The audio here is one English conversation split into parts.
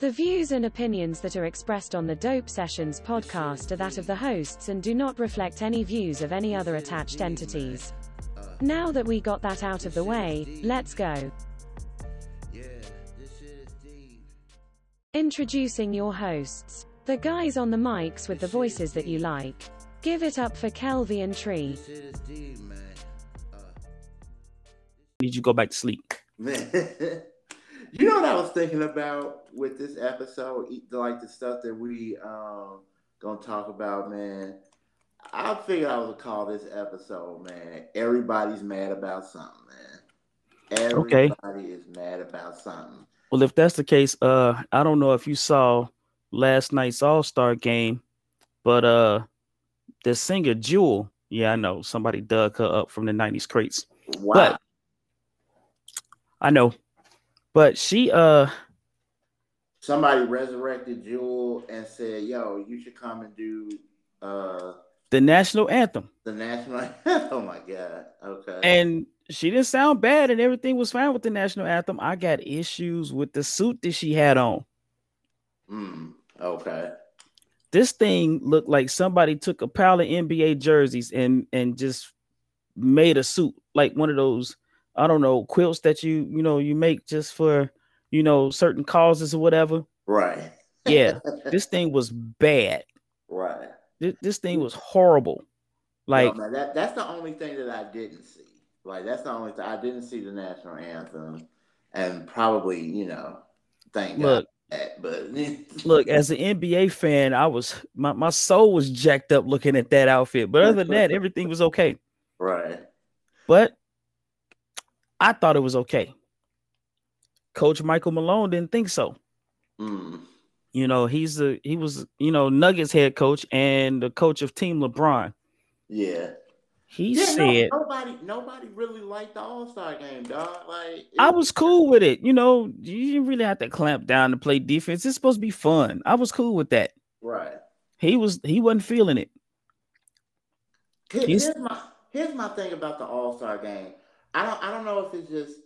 The views and opinions that are expressed on the Dope Sessions podcast are that of the hosts and do not reflect any views of any other attached entities. Now that we got that out of the way, let's go. Introducing your hosts. The guys on the mics with the voices that you like. Give it up for Kelvy and Tree. Need you go back to sleep. You know what I was thinking about with this episode, like the stuff that we um gonna talk about, man. I figured I would call this episode, man. Everybody's mad about something, man. Okay. Everybody is mad about something. Well, if that's the case, uh, I don't know if you saw last night's All Star game, but uh, the singer Jewel, yeah, I know somebody dug her up from the '90s crates. Wow. But I know, but she uh, Somebody resurrected Jewel and said, "Yo, you should come and do uh the national anthem, the national." oh my god. Okay. and she didn't sound bad, and everything was fine with the national anthem. I got issues with the suit that she had on. Mm, okay. this thing looked like somebody took a pile of NBA jerseys and and just made a suit like one of those I don't know quilts that you you know you make just for you know certain causes or whatever. Right. Yeah, this thing was bad. right. This, this thing was horrible. Like No, man, that that's the only thing that I didn't see. Like that's the only thing I didn't see the national anthem, and probably you know, thank look God. That, but look as an NBA fan, I was my, my soul was jacked up looking at that outfit. But other than that, everything was okay. right. But I thought it was okay. Coach Michael Malone didn't think so. Mm, You know, he's the he was, you know, Nuggets head coach and the coach of Team LeBron. yeah. He Yeah, no, said nobody nobody really liked the All Star game, dog. Like it- I was cool with it. You know, you didn't really have to clamp down to play defense. It's supposed to be fun. I was cool with that. right. He was he wasn't feeling it. Here- Here's my here's my thing about the All Star game. I don't I don't know if it's just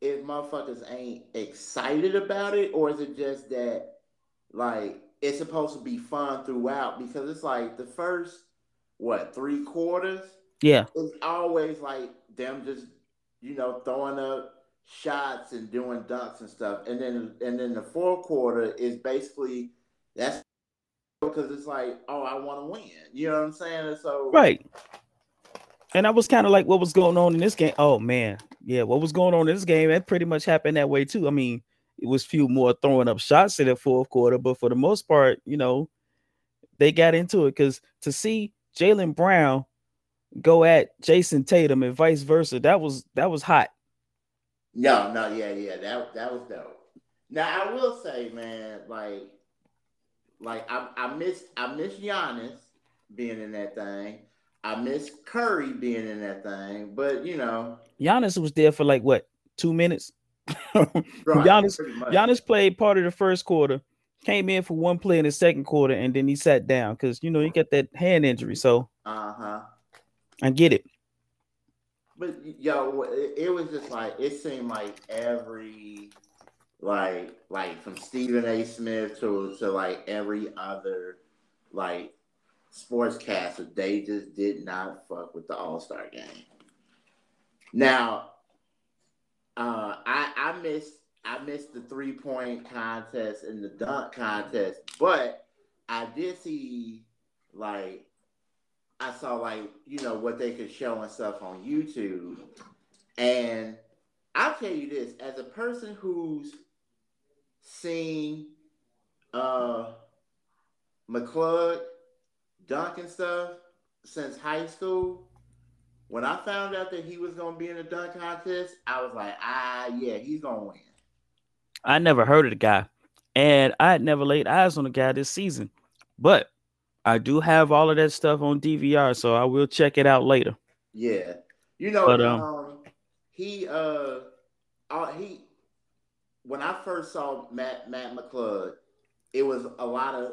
if motherfuckers ain't excited about it, or is it just that like it's supposed to be fun throughout? Because it's like the first what three quarters Yeah. it's always like them just you know throwing up shots and doing dunks and stuff, and then and then the fourth quarter is basically that's because it's like oh I want to win, you know what I'm saying? And so Right. And I was kind of like, what was going on in this game? Oh man, yeah, what was going on in this game? That pretty much happened that way too. I mean, it was few more throwing up shots in the fourth quarter, but for the most part, you know, they got into it because to see Jaylen Brown go at Jayson Tatum and vice versa, that was that was hot. No, no, yeah, yeah, that that was dope. Now I will say, man, like, like I I miss I miss Giannis being in that thing. I miss Curry being in that thing, but you know, Giannis was there for like what two minutes. right, Giannis. Giannis played part of the first quarter, came in for one play in the second quarter, and then he sat down because you know he got that hand injury. So uh huh. I get it. But yo, it, it was just like it seemed like every like like from Stephen A. Smith to to like every other like sportscaster, they just did not fuck with the All Star game. Now, uh, I I missed I missed the three point contest and the dunk contest, but I did see like I saw like you know what they could show and stuff on YouTube, and I'll tell you this: as a person who's seen uh McClung dunk and stuff since high school, when I found out that he was gonna be in the dunk contest, I was like, ah, yeah, he's gonna win. I never heard of the guy, and I had never laid eyes on the guy this season, but I do have all of that stuff on DVR, so I will check it out later. Yeah, you know, But, um, um, he uh, uh, he when I first saw Matt Matt McClung, it was a lot of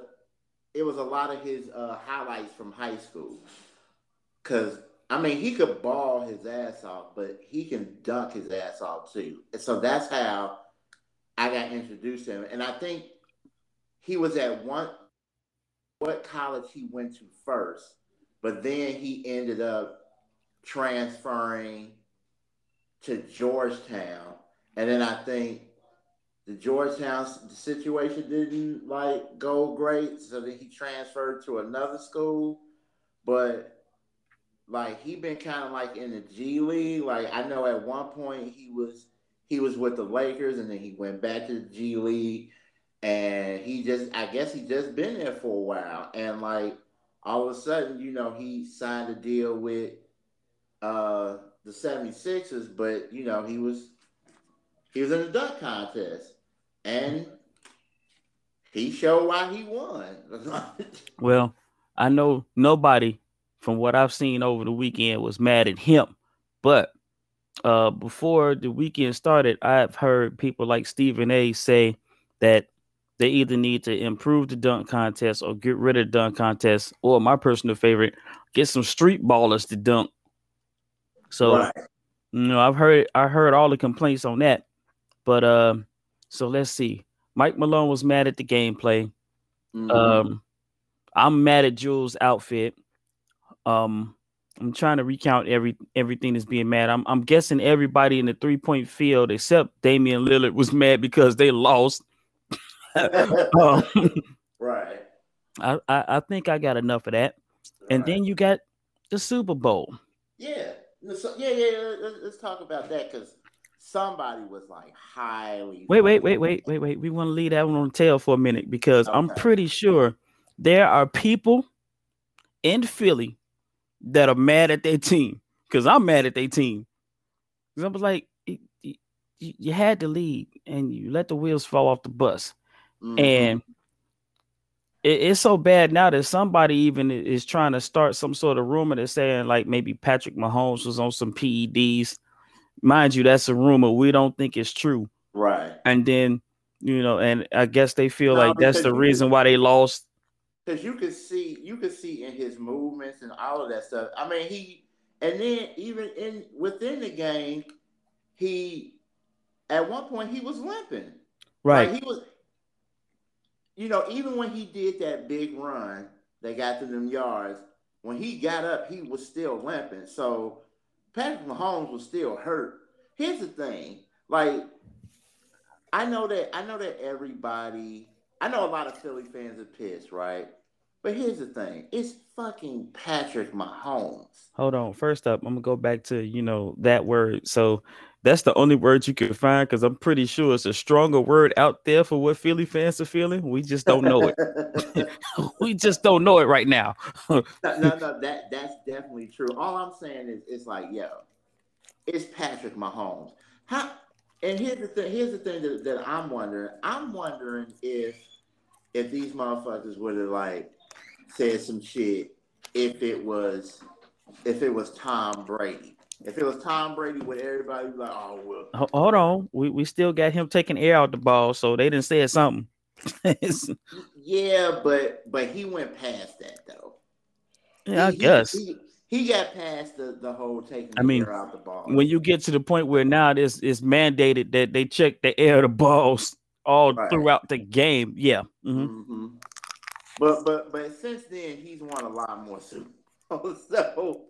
it was a lot of his uh, highlights from high school. Cause I mean, he could ball his ass off, but he can dunk his ass off too. And so that's how I got introduced to him. And I think he was at one what college he went to first, but then he ended up transferring to Georgetown, and then I think the Georgetown situation didn't like go great, so then he transferred to another school. But like he been kind of like in the G League. Like I know at one point he was he was with the Lakers, and then he went back to the G League, and he just I guess he just been there for a while, and like all of a sudden, you know, he signed a deal with uh the 76ers, but you know, he was he was in the dunk contest and he showed why he won. well, I know nobody from what I've seen over the weekend was mad at him, but uh, before the weekend started, I've heard people like Stephen A say that they either need to improve the dunk contest or get rid of the dunk contest, or my personal favorite, get some street ballers to dunk. So, right. you know, I've heard I heard all the complaints on that, but uh, so let's see. Mike Malone was mad at the gameplay. Mm-hmm. Um, I'm mad at Jewel's outfit. Um, I'm trying to recount every everything that's being mad. I'm I'm guessing everybody in the three point field except Damian Lillard was mad because they lost. um, right. I, I, I think I got enough of that. And then you got the Super Bowl. Yeah. So, yeah, yeah. Let's, let's talk about that because somebody was like highly. Wait, wait, wait, wait, wait, wait. We want to leave that one on the tail for a minute because okay. I'm pretty sure there are people in Philly that are mad at their team because I'm mad at their team. Because I was like, you, you had to lead and you let the wheels fall off the bus. Mm-hmm. And it, it's so bad now that somebody even is trying to start some sort of rumor that's saying like maybe Patrick Mahomes was on some PEDs. Mind you, that's a rumor. We don't think it's true. Right. And then, you know, and I guess they feel no, like that's the reason why they lost. Because you could see, you could see in his movements and all of that stuff. I mean, he, and then even in within the game, he, at one point, he was limping. Right. Like he was you know, even when he did that big run, they got to them yards. When he got up, he was still limping. So Patrick Mahomes was still hurt. Here's the thing, like I know that I know that everybody, I know a lot of Philly fans are pissed, right? But here's the thing, it's fucking Patrick Mahomes. Hold on. First up, I'm gonna go back to you know that word. So that's the only word you can find because I'm pretty sure it's a stronger word out there for what Philly fans are feeling. We just don't know it. we just don't know it right now. no, no, no, that that's definitely true. All I'm saying is, it's like, yo, it's Patrick Mahomes. How? And here's the thing. Here's the thing that, that I'm wondering. I'm wondering if if these motherfuckers would have like said some shit if it was if it was Tom Brady if it was Tom Brady, would everybody be like, "Oh well"? Hold on, we we still got him taking air out the ball, so they didn't say something. yeah, but but he went past that though. Yeah, he, I guess he, he, he, got past the, the whole taking I mean, out the ball. When you get to the point where now it's it's mandated that they check the air of the balls all right. throughout the game, yeah. Mm-hmm. Mm-hmm. But but but since then he's won a lot more Super Bowls, so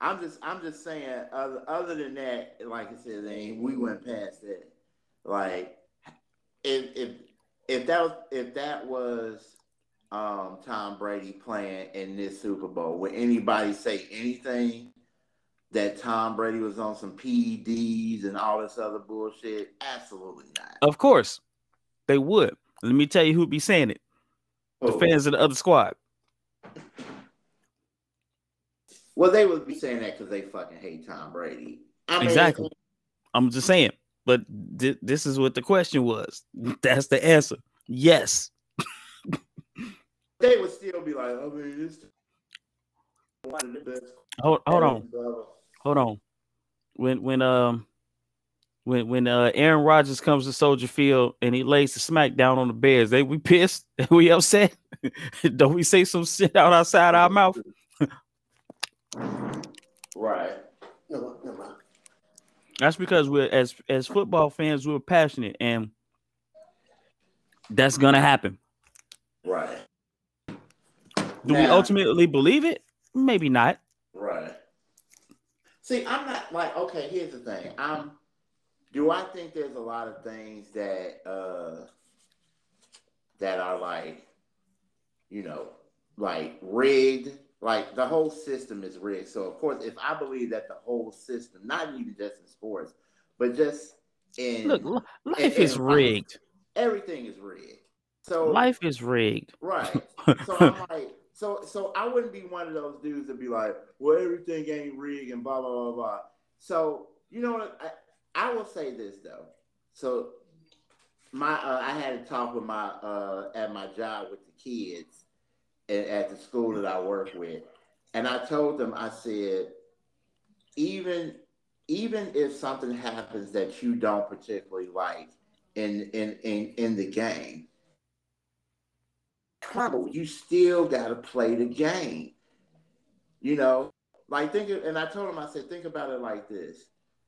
I'm just I'm just saying. Other other than that, like I said, we went past that. Like if if if that was if that was um, Tom Brady playing in this Super Bowl, would anybody say anything that Tom Brady was on some PEDs and all this other bullshit? Absolutely not. Of course, they would. Let me tell you who'd be saying it. The oh. fans of the other squad. Well, they would be saying that because they fucking hate Tom Brady. I mean, exactly. I'm just saying, but th- this is what the question was. That's the answer. Yes. they would still be like, I mean, it's one of the best. Hold, hold on, hold on. When when um when when uh Aaron Rodgers comes to Soldier Field and he lays the smack down on the Bears, they we pissed, we upset. Don't we say some shit out outside our mouth? Right. That's because we're as as football fans, we're passionate and That's gonna happen. Right. Do we ultimately believe it? Maybe not. Right. See, I'm not like okay. Here's the thing. I'm. Do I think there's a lot of things that uh that are like, you know, like rigged? Like the whole system is rigged. So of course, if I believe that the whole system, not even just in sports, but just in Look, li- life and- is and- rigged. everything is rigged. So Life is rigged. Right. So I'm like, so so I wouldn't be one of those dudes that be like, well, everything ain't rigged and blah blah blah blah. So you know what? I, I will say this though. So my uh, I had a talk with my uh, at my job with the kids at, the school that I work with, and I told them I said, even even if something happens that you don't particularly like in in in, in the game trouble. You still got to play the game. You know, like think. Of, and I told him, I said, think about it like this.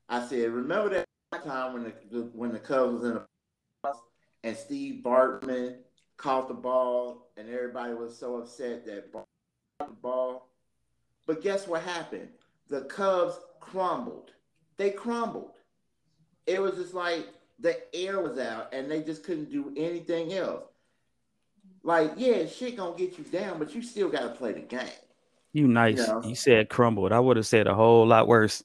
I said, remember that time when the, when the Cubs was in the and Steve Bartman caught the ball and everybody was so upset that caught the ball. But guess what happened? The Cubs crumbled. They crumbled. It was just like the air was out and they just couldn't do anything else like, yeah, shit gonna get you down, but you still gotta play the game. You nice. know. You said crumbled. I would have said a whole lot worse.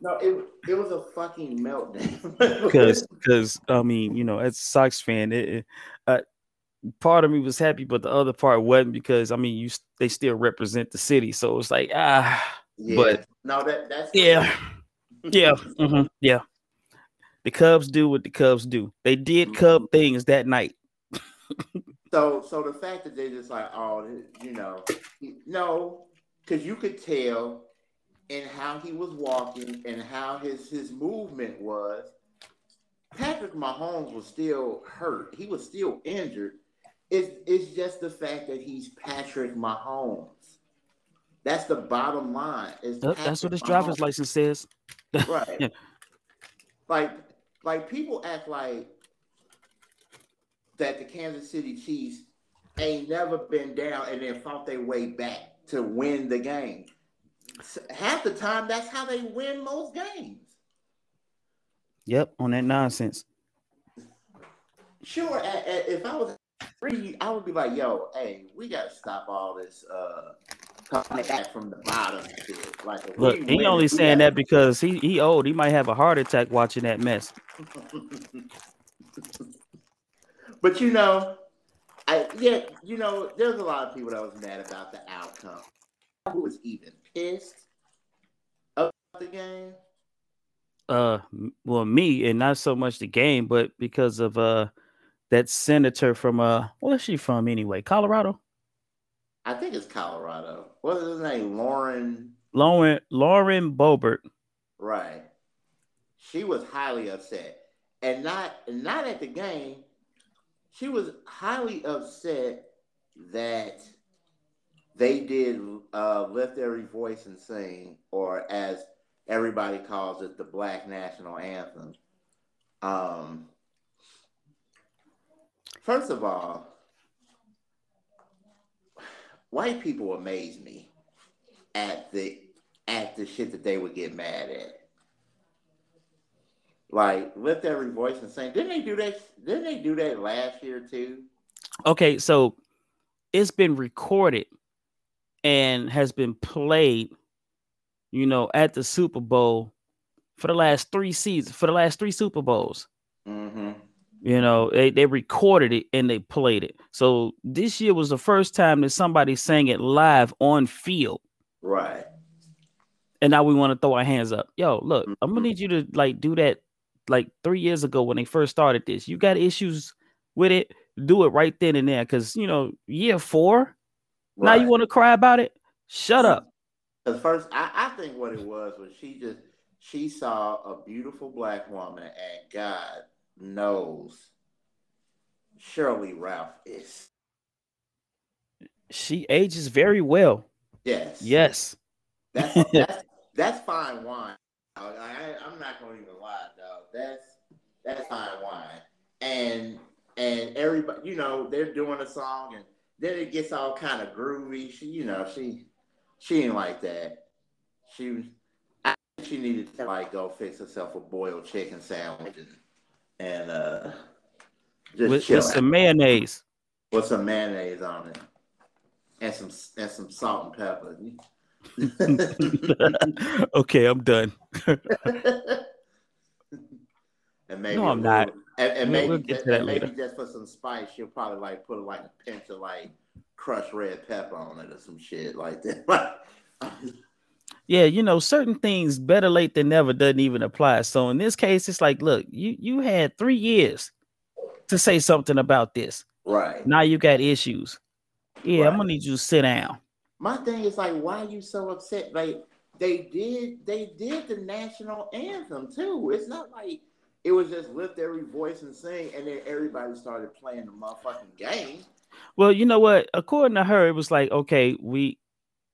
No, it it was a fucking meltdown. Because, because I mean, you know, as a Sox fan, it, it- uh, part of me was happy, but the other part wasn't because I mean, you they still represent the city, so it's like ah, yeah. but- no, that that's yeah, yeah, mhm, yeah. The Cubs do what the Cubs do. They did Cub things that night. So so the fact that they just like, oh, you know, no, because you could tell in how he was walking and how his his movement was. Patrick Mahomes was still hurt. He was still injured. It's it's just the fact that he's Patrick Mahomes. That's the bottom line. That- That's what his driver's Mahomes. license says. Right. Yeah. Like like people act like that the Kansas City Chiefs ain't never been down and then fought their way back to win the game. Half the time, that's how they win most games. Yep, on that nonsense. Sure, if I was free, I would be like, "Yo, hey, we gotta stop all this uh coming back from the bottom." Shit. Like, Look, he win, only saying gotta- that because he he old. He might have a heart attack watching that mess. but you know, I yeah, you know, there's a lot of people that was mad about the outcome. Who was even pissed about the game? Uh, well, me and not so much the game, but because of uh that senator from uh, where's she from anyway? Colorado. I think it's Colorado. What is his name? Lauren. Lauren Lauren Boebert. Right. She was highly upset, and not not at the game. She was highly upset that they did uh, lift every voice and sing, or as everybody calls it, the Black National Anthem. Um, first of all, white people amaze me at the at the shit that they would get mad at. Like lift every voice and sing. Didn't they do that? Didn't they do that last year too? Okay, so it's been recorded and has been played, you know, at the Super Bowl for the last three seasons, for the last three Super Bowls. Mm-hmm. You know, they, they recorded it and they played it. So this year was the first time that somebody sang it live on field. Right. And now we want to throw our hands up. Yo, look, I'm gonna Mhm. need you to like do that like three years ago when they first started this. You got issues with it, do it right then and there. Cause you know, year four, now you want to cry about it? Shut up. Because first, I, I think what it was was she just she saw a beautiful black woman, and God knows, Sheryl Lee Ralph is She ages very well. yes, Yes. That's that's that's fine wine. I, I'm not going to even lie, though. That's that's fine wine. And and everybody, you know, they're doing a song, and then it gets all kind of groovy. She, you know, she she ain't like that. She she needed to like go fix herself a boiled chicken sandwich and, and uh just with, with some mayonnaise. With some mayonnaise on it. And some and some salt and pepper. okay, I'm done. and maybe no, I'm not. And, and maybe, we'll and maybe just for some spice, you'll probably like put like a pinch of like crushed red pepper on it or some shit like that. yeah, you know, certain things better late than never doesn't even apply. So in this case, it's like, look, you you had three years to say something about this. Right. Now you got issues. Yeah, right. I'm gonna need you to sit down. My thing is like, why are you so upset? Like they did, they did the national anthem too. It's not like it was just lift every voice and sing, and then everybody started playing the motherfucking game. Well, you know what? According to her, it was like, okay, we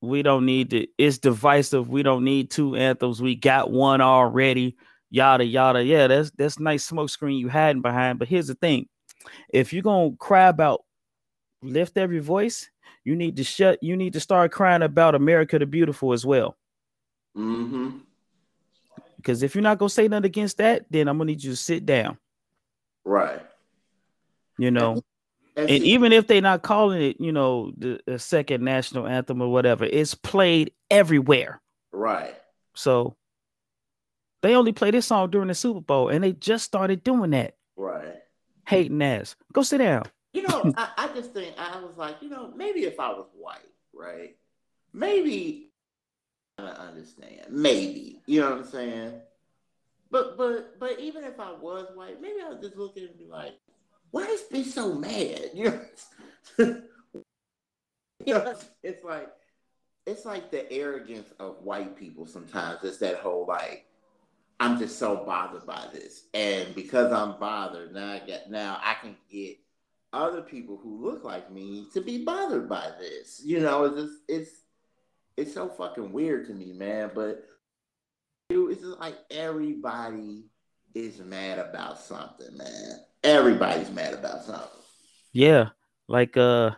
we don't need to. It's divisive. We don't need two anthems. We got one already. Yada yada. Yeah, that's that's nice smoke screen you hiding behind. But here's the thing: if you're gonna cry about lift every voice, you need to shut. You need to start crying about America the Beautiful as well. Mm-hmm. Because if you're not gonna say nothing against that, then I'm gonna need you to sit down. Right. You know, and, and even if they're not calling it, you know, the, the, second national anthem or whatever, it's played everywhere. Right. So they only play this song during the Super Bowl, and they just started doing that. Right. Hating ass. Go sit down. You know, I, I just think I was like, you know, maybe if I was white, right? Maybe I understand. Maybe. You know what I'm saying? But but but even if I was white, maybe I would just look at it and be like, why is bitch so mad? You know, it's like it's like the arrogance of white people sometimes. It's that whole like, I'm just so bothered by this. And because I'm bothered, now I get now I can get other people who look like me to be bothered by this. You know, it's just it's it's so fucking weird to me, man. But it's just like everybody is mad about something, man. Everybody's mad about something. Yeah, like uh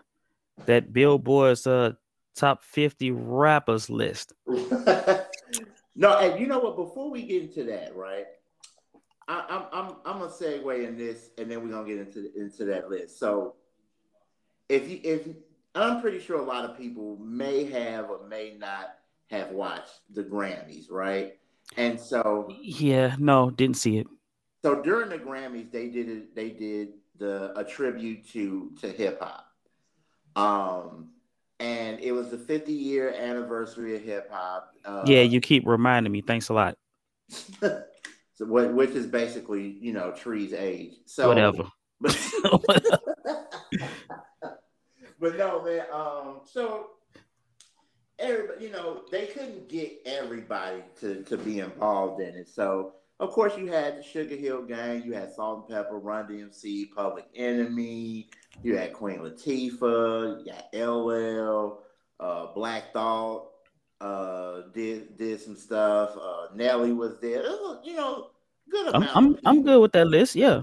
that Billboard's uh top 50 rappers list. no, and you know what? Before we get into that, right? I, am I'm I'm I'm gonna segue in this, and then we're gonna get into into that list. So, if you if I'm pretty sure a lot of people may have or may not have watched the Grammys, right? And so, yeah, no, didn't see it. So during the Grammys, they did it. They did the a tribute to to hip hop, um, and it was the 50 year anniversary of hip hop. Uh, yeah, you keep reminding me. Thanks a lot. so what, which is basically you know Tree's age. So whatever. But, but no, man. Um, so everybody, you know, they couldn't get everybody to to be involved in it. So of course, you had the Sugar Hill Gang, you had Salt-N-Pepa, Run DMC, Public Enemy, you had Queen Latifah, you had LL, uh, Black Thought uh, did did some stuff. Uh, Nelly was there. Was, you know, good amount. I'm I'm, I'm good with that list. Yeah.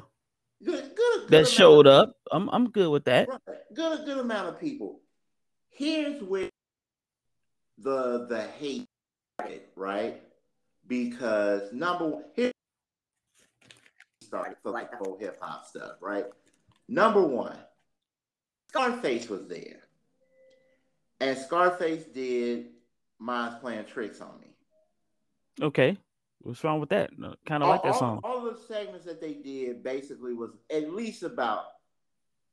Good, good, good that showed up. I'm I'm good with that. Right. Good, good amount of people. Here's where the the hate, right? Because number one, here started for like the whole hip hop stuff, right? Number one, Scarface was there, and Scarface did Mind's playing tricks on me. Okay, what's wrong with that? Kind of like that song. All, all the segments that they did basically was at least about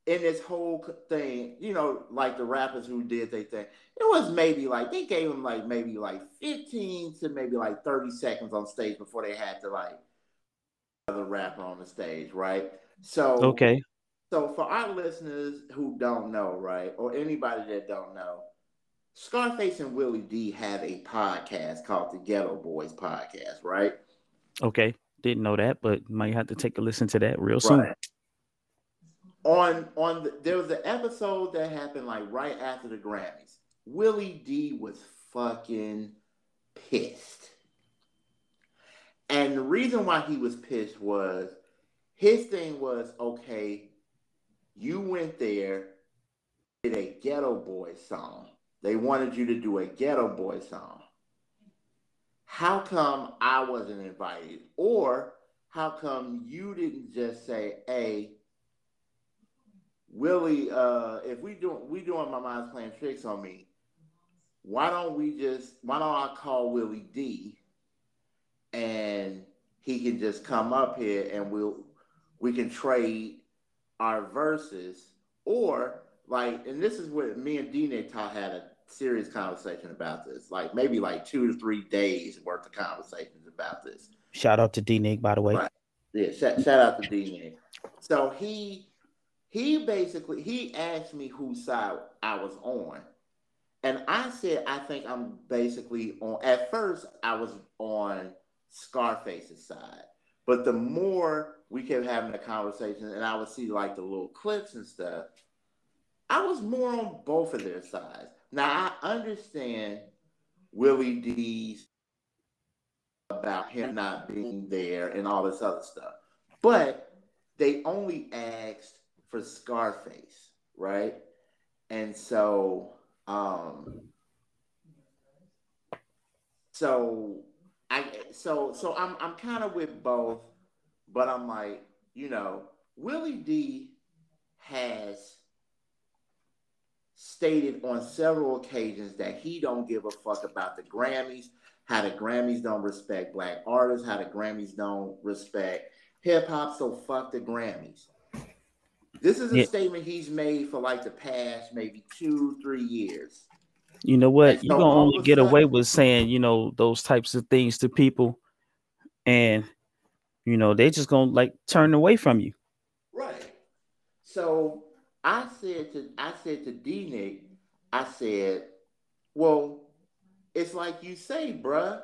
in this whole thing, you know, like the rappers who did they thing, it was maybe like they gave them like maybe like 15 to maybe like 30 seconds on stage before they had to like the rapper on the stage, right? So okay. So for our listeners who don't know, right, or anybody that don't know, Scarface and Willie D have a podcast called the Geto Boys Podcast, right? Okay, didn't know that, but might have to take a listen to that real soon. On on the, there was an episode that happened like right after the Grammys. Willie D was fucking pissed. And the reason why he was pissed was his thing was okay, you went there, did a Geto Boy song. They wanted you to do a Geto Boy song. How come I wasn't invited? Or how come you didn't just say, hey, Willie, uh, if we do we doing my mind's playing tricks on me, why don't we just why don't I call Willie D? And he can just come up here and we'll we can trade our verses. Or like and this is what me and D Nick had a serious conversation about this. Like maybe like two to three days worth of conversations about this. Shout out to D Nick by the way. Right. yeah shout, shout out to D Nick so he he basically he asked me whose side I was on and I said I think I'm basically on at first I was on Scarface's side. But the more we kept having the conversation and I would see like the little clips and stuff, I was more on both of their sides. Now I understand Willie D's about him not being there and all this other stuff. But they only asked for Scarface, right? And so um so I so so I'm I'm kind of with both, but I'm like, you know, Willie D has stated on several occasions that he don't give a fuck about the Grammys, how the Grammys don't respect black artists, how the Grammys don't respect hip hop, so fuck the Grammys. This is a yeah. statement he's made for like the past maybe two, three years. You know what? You're gonna only get away with saying, you know, those types of things to people, and you know, they just gonna like turn away from you. Right. So I said to I said to D Nick, I said, Well, it's like you say, bruh,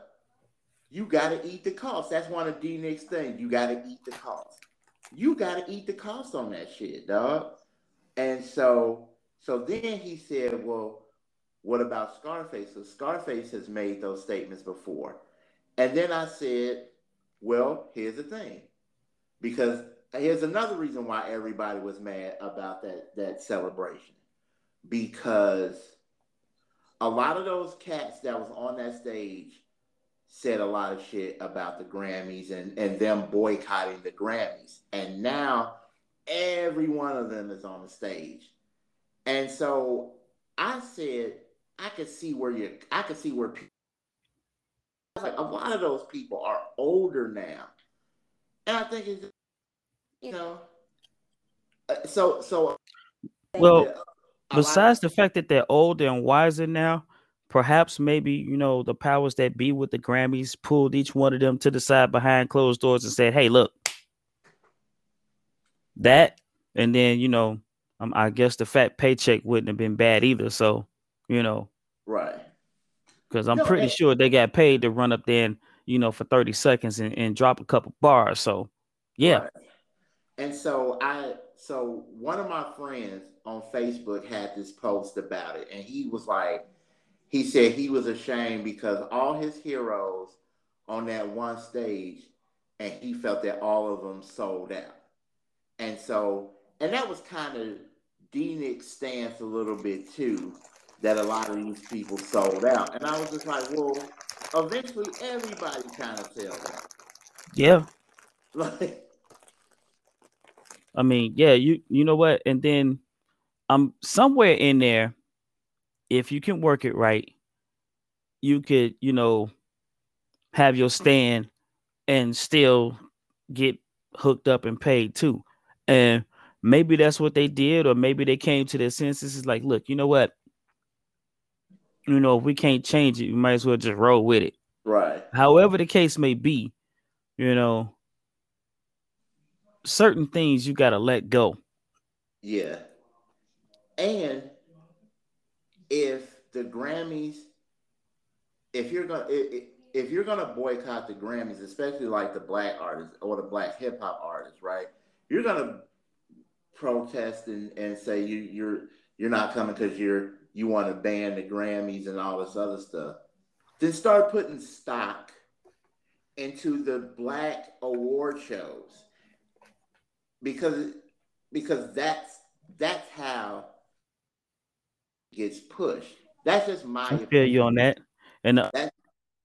you gotta eat the cost. That's one of D Nick's things. You gotta eat the cost. You gotta eat the cost on that shit, dog. And so so then he said, Well, what about Scarface? So Scarface has made those statements before. And then I said, well, here's the thing. Because here's another reason why everybody was mad about that, that celebration. Because a lot of those cats that was on that stage said a lot of shit about the Grammys and, and them boycotting the Grammys. And now every one of them is on the stage. And so I said, I could see where you I could see where people like a lot of those people are older now. And I think it's you know uh, so so well besides the fact that they're older and wiser now, perhaps maybe you know the powers that be with the Grammys pulled each one of them to the side behind closed doors and said, "Hey, look, that," and then you know, um, I guess the fat paycheck wouldn't have been bad either. So you know. Right. Because I'm no, pretty sure they got paid to run up there and, you know, for 30 seconds and, and drop a couple bars. So, yeah. Right. And so I, so one of my friends on Facebook had this post about it, and he was like, he said he was ashamed because all his heroes on that one stage, and he felt that all of them sold out. And so, and that was kind of D Nick's stance a little bit too that a lot of these people sold out. And I was just like, well, eventually everybody kind of sells out. Yeah. Like I mean, yeah, you you know what? And then I'm um somewhere in there, if you can work it right, you could, you know, have your stand and still get hooked up and paid too. And maybe that's what they did, or maybe they came to their senses. Is like, look, you know what? you know, if we can't change it, we might as well just roll with it. Right. However the case may be, you know, certain things you got to let go. Yeah. And if the Grammys, if you're gonna if you're gonna boycott the Grammys, especially like the black artists or the black hip hop artists, right? You're gonna protest and, and say you you're you're not coming because you're you want to ban the Grammys and all this other stuff. Then start putting stock into the black award shows because because that's that's how gets pushed. That's just my I feel you on that. And uh, that's,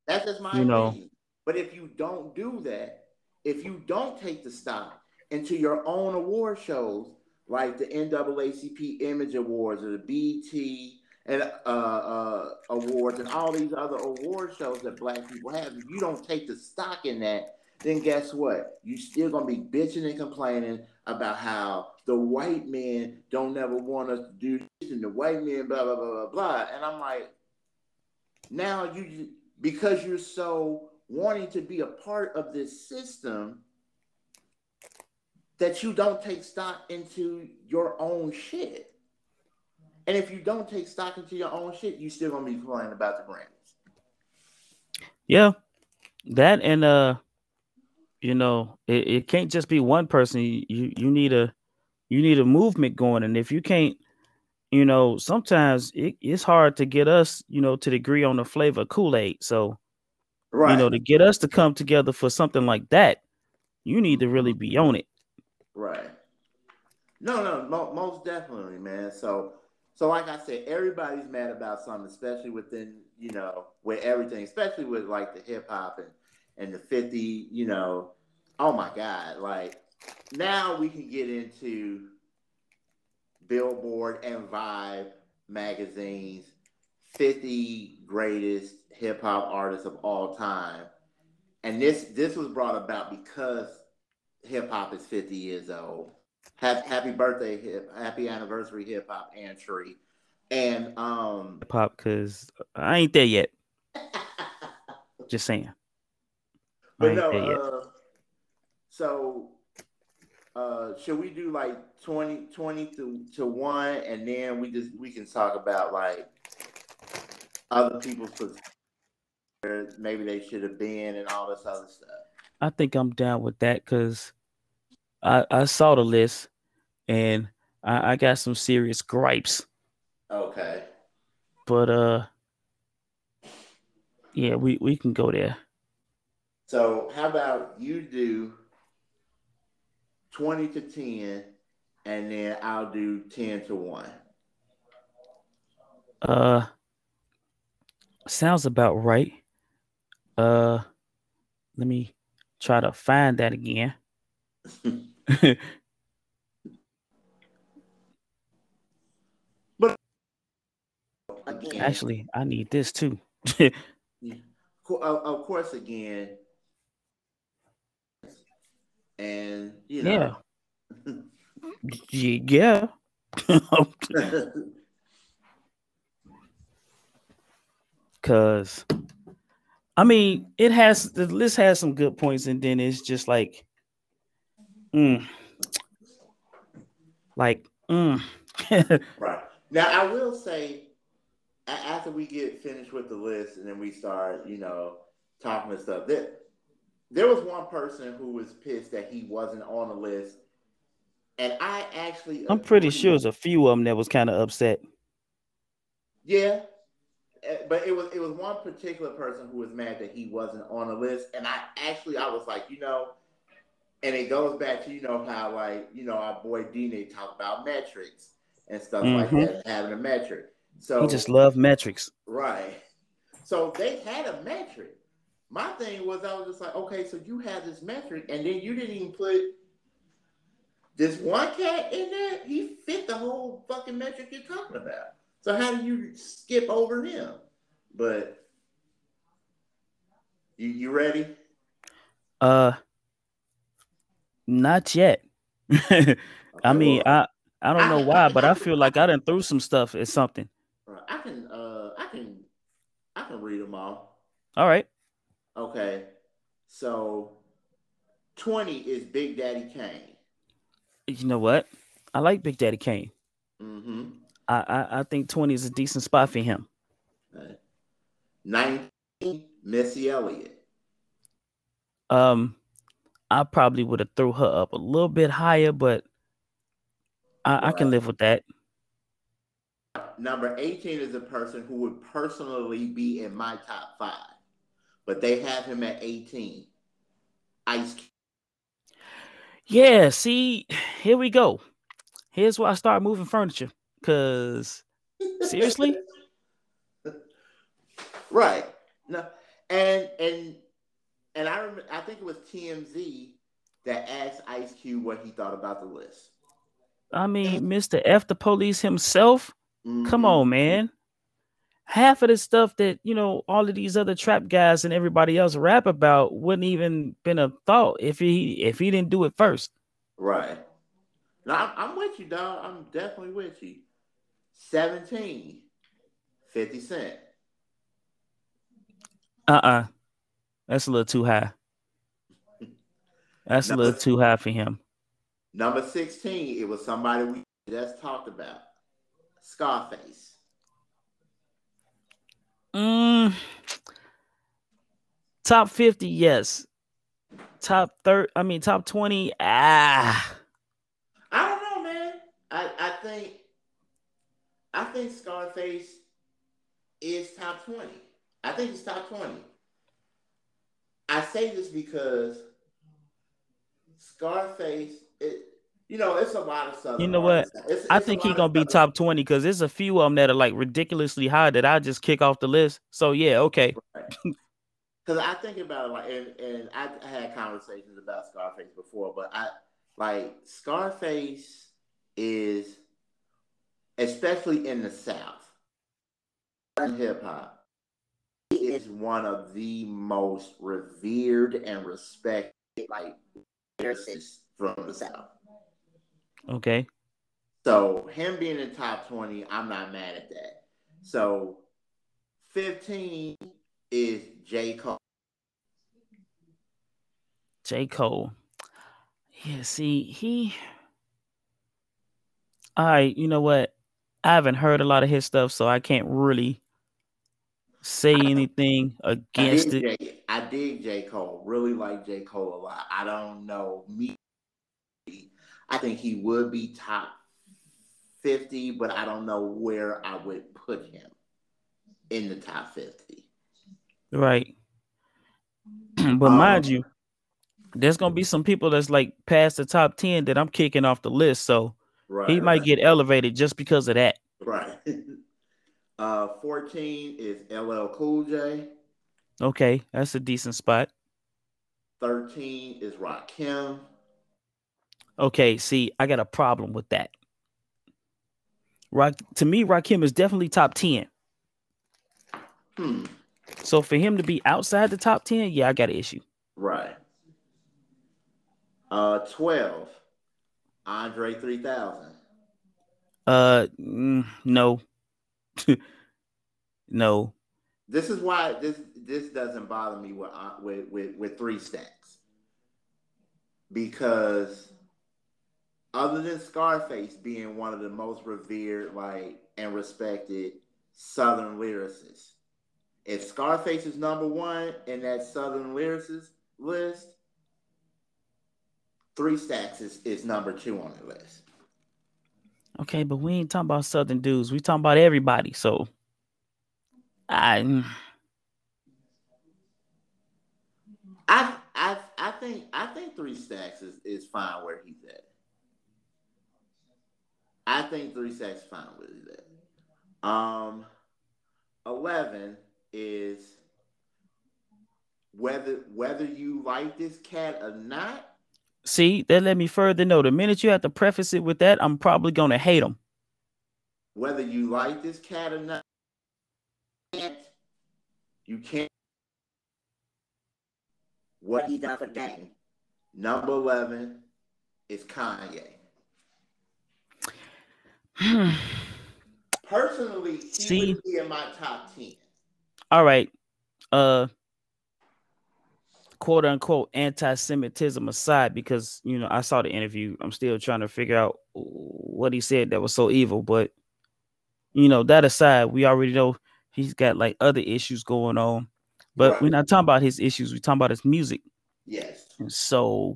that's just my you know. opinion. But if you don't do that, if you don't take the stock into your own award shows like the NAACP Image Awards or the BT and uh, uh, awards and all these other award shows that black people have, if you don't take the stock in that, then guess what? You still gonna be bitching and complaining about how the white men don't ever want us to do this and the white men blah blah blah blah blah. And I'm like, now you because you're so wanting to be a part of this system that you don't take stock into your own shit. And if you don't take stock into your own shit, you still gonna be complaining about the Grammys. yeah, that and uh, you know, it, it can't just be one person. You you need a you need a movement going, and if you can't, you know, sometimes it, it's hard to get us, you know, to agree on the flavor of Kool Aid. So Right. you know, to get us to come together for something like that, you need to really be on it. Right. No, no, mo- most definitely, man. So, so like I said, everybody's mad about something, especially within, you know, with everything, especially with like the hip hop and and the fifty, you know. Oh my God! Like now we can get into Billboard and Vibe magazines, fifty greatest hip hop artists of all time, and this this was brought about because hip hop is 50 years old. Happy, happy birthday, hip, happy anniversary, hip hop entry. And um, Pop, because I ain't there yet. Just saying. I but no, uh, so uh, should we do like 20, 20 to, to one, and then we just we can talk about like other people's positions, where maybe they should have been, and all this other stuff. I think I'm down with that because I I saw the list and I, I got some serious gripes. Okay. But uh yeah, we, we can go there. So how about you do 20 to 10 and then I'll do 10 to 1. Uh sounds about right. Uh let me try to find that again. Again, Actually, I need this too. of course again and you know Y- yeah. Cause I mean it has the list has some good points and then it's just like mm, like mm. right. Now I will say after we get finished with the list and then we start, you know, talking and stuff, there, there was one person who was pissed that he wasn't on the list. And I actually I'm pretty sure there's a few of them that was kind of upset. Yeah, eh, but it was it was one particular person who was mad that he wasn't on the list, and I actually I was like, you know, and it goes back to you know how like you know our boy Dine talked about metrics and stuff like Mhm. that, having a metric. So He just loved metrics. right, so they had a metric. My thing was I was just like, okay, so you had this metric, and then you didn't even put this one cat in there. He fit the whole fucking metric you're talking about. So how do you skip over him? But you you ready? Uh not yet. I mean, I I don't know why, but I feel like I done threw some stuff at something. I can uh I can I can read them all. All right. Okay, so twenty is Big Daddy Kane. You know what? I like Big Daddy Kane. Mm-hmm. I, I I think 20 is a decent spot for him. Nineteen, Missy Elliott. Um, I probably would have threw her up a little bit higher, but I, I can live with that. Number 18 is a person who would personally be in my top five, but they have him at 18. Ice Cube. Yeah, see, here we go. here's where I start moving furniture. Cause seriously, right? No, and and and I remember, I think it was TMZ that asked Ice Cube what he thought about the list. I mean, Mr. F the police himself. Mhm. Come on, man. Half of the stuff that you know, all of these other trap guys and everybody else rap about wouldn't even been a thought if he if he didn't do it first. Right. Now I'm, with you, dog. I'm definitely with you. 17, 50 Cent. Uh-uh. That's a little too high. That's a little too high for him. Number 16, it was somebody we just talked about. Scarface. Mm, top 50, yes. Top third, I mean top 20. Ah, I don't know, man. I, I think I think Scarface is top 20. I think he's top 20. I say this because Scarface, it, you know, it's a lot of stuff. You know what? artists. It's- I it's think he gonna be top 20 because there's a few of them that are like ridiculously high that I just kick off the list. So yeah, okay. Because I think about it, like, and, and I I had conversations about Scarface before, but I like Scarface is, especially in the South, in hip hop, he is one of the most revered and respected like lyricists from the South. Okay. So him being in top 20, I'm not mad at that. So 15 is J. Cole. J. Cole. Yeah, see, he all right, you know what? I haven't heard a lot of his stuff, so I can't really say anything against dig, it. J, I dig J. Cole. Really like J. Cole a lot. I don't know me. I think he would be top 50, but I don't know where I would put him in the top 50. Right. but Um, mind you, there's gonna be some people that's like past the top 10 that I'm kicking off the list. So Right. he might right, get elevated just because of that. right. Uh, 14 is LL Cool J. Okay, that's a decent spot. 13 is Rock Rakim. Okay, see, I got a problem with that. Rock to me, Rakim is definitely top 10. Hmm. So for him to be outside the top 10, yeah, I got an issue. Right. Uh, 12, Andre 3000. Uh mm, no. no. This is why this this doesn't bother me with uh, with with, with three stacks because other than Scarface being one of the most revered like and respected Southern lyricists, if Scarface is number one in that Southern lyricist list, three stacks is, is number two on the list. Okay, but we ain't talking about southern dudes. We talking about everybody. So I I I I think I think three stacks is, is fine where he's at. I think three stacks is fine with he's at. Um, eleven is whether whether you like this cat or not. see that let me further know. The minute you have to preface it with that, I'm probably gonna hate him. Whether you like this cat or not, you can't. What he done for game. Number eleven is Kanye. Personally, he See? would be in my top ten. All right. Uh quote unquote anti-Semitism aside, because you know, I saw the interview. I'm still trying to figure out what he said that was so evil, but you know, that aside, we already know he's got like other issues going on. But Right. we're not talking about his issues, we're talking about his music. Yes. And so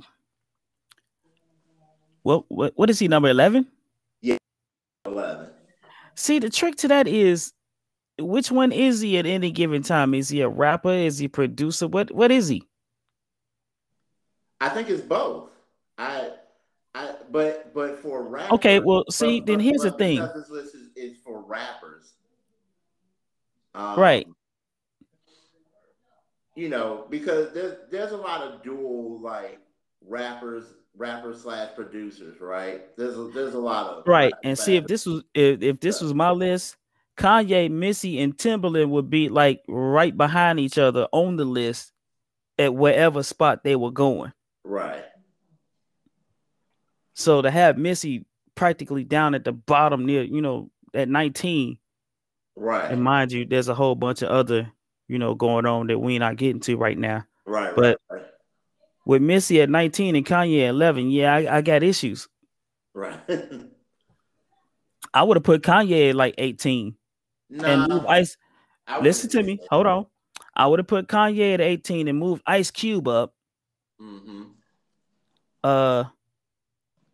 what what what is he number 11? See, the trick to that is which one is he at any given time? Is he a rapper? Is he a producer? What what is he? I think it's both. I I, but but for rappers, Okay, well, see, but- then but- here's the thing. This list is, is for rappers, um, Right. You know, because there's there's a lot of dual like rappers, rappers slash producers, right? There's a, there's a lot of Right. And see if this was if, if this was my list, Kanye, Missy, and Timbaland would be like right behind each other on the list at wherever spot they were going. right, So to have Missy practically down at the bottom near, you know, at 19, right, and mind you, there's a whole bunch of other, you know, going on that we're not getting to right now. right, but- right, With Missy at 19 and Kanye at 11, yeah, I, I got issues. right. I would have put Kanye at like 18 and move Ice. Listen to me. that. Hold on. I would have put Kanye at 18 and move Ice Cube up. Mm-hmm. Uh,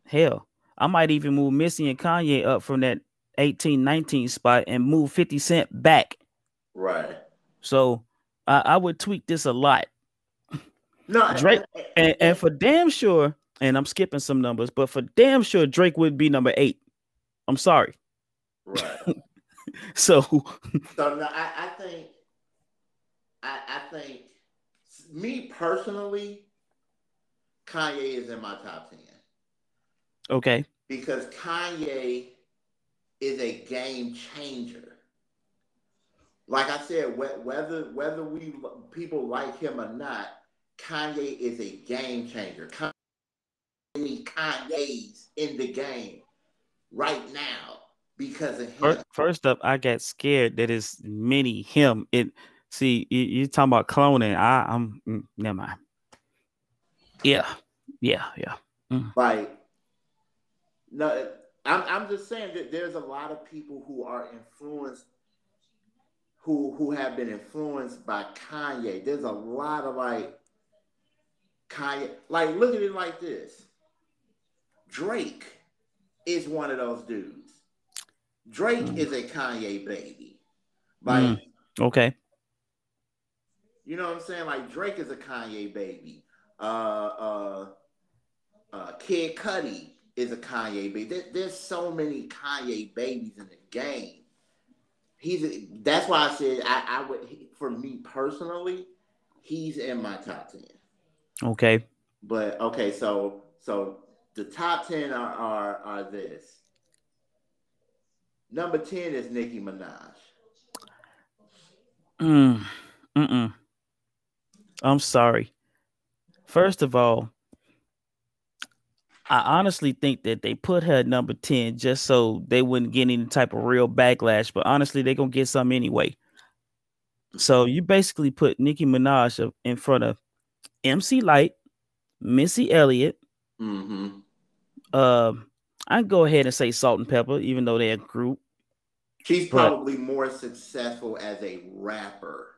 hell, I might even move Missy and Kanye up from that 18, 19 spot and move 50 Cent back. Right. So I, I would tweak this a lot. No, Drake- And, and for damn sure, and I'm skipping some numbers, but for damn sure, Drake would be number eight. I'm sorry. right. So So no, I, I think, I, I think, me personally, Kanye is in my top ten okay, because Kanye is a game changer. Like I said, whether whether we people like him or not, Kanye is a game changer. Kanye Kanye's in the game right now because of him. first, first up, I got scared that it's many him. It see you, you talking about cloning. I, I'm mm, never mind. Yeah, yeah, yeah. Like, no, I'm I'm just saying that there's a lot of people who are influenced, who who have been influenced by Kanye. There's a lot of like Kanye. Like, look at it like this. Drake is one of those dudes. Drake Mm. is a Kanye baby. Like, Mm. Okay, you know what I'm saying? Like Drake is a Kanye baby. Uh, uh, uh, Kid Cudi is a Kanye baby. There, there's so many Kanye babies in the game. He's a, that's why I said I, I would for me personally, he's in my top ten. Okay. But okay, so so the top ten are are, are this. Number ten is Nicki Minaj. Mm, mm-mm. I'm sorry. First of all, I honestly think that they put her at number 10 just so they wouldn't get any type of real backlash, but honestly, they're going to get some anyway. So you basically put Nicki Minaj in front of MC Lyte, Missy Elliott. Mm-hmm. Um, I go ahead and say Salt-N-Pepa, even though they're a group. She's But- probably more successful as a rapper,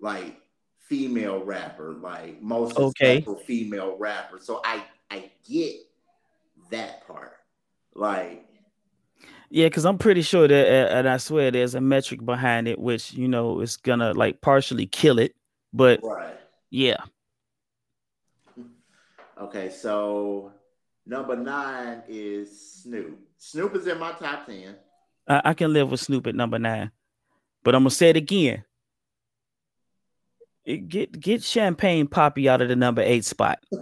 like female rapper, like most Okay. successful female rapper. So I I get that part. Like Yeah, because I'm pretty sure that, uh, and I swear there's a metric behind it, which you know is gonna like partially kill it. But right. yeah, Okay, so number nine is Snoop. Snoop is in my top ten. I, I can live with Snoop at number nine. But I'm gonna say it again. It- get get Champagne Papi out of the number eight spot.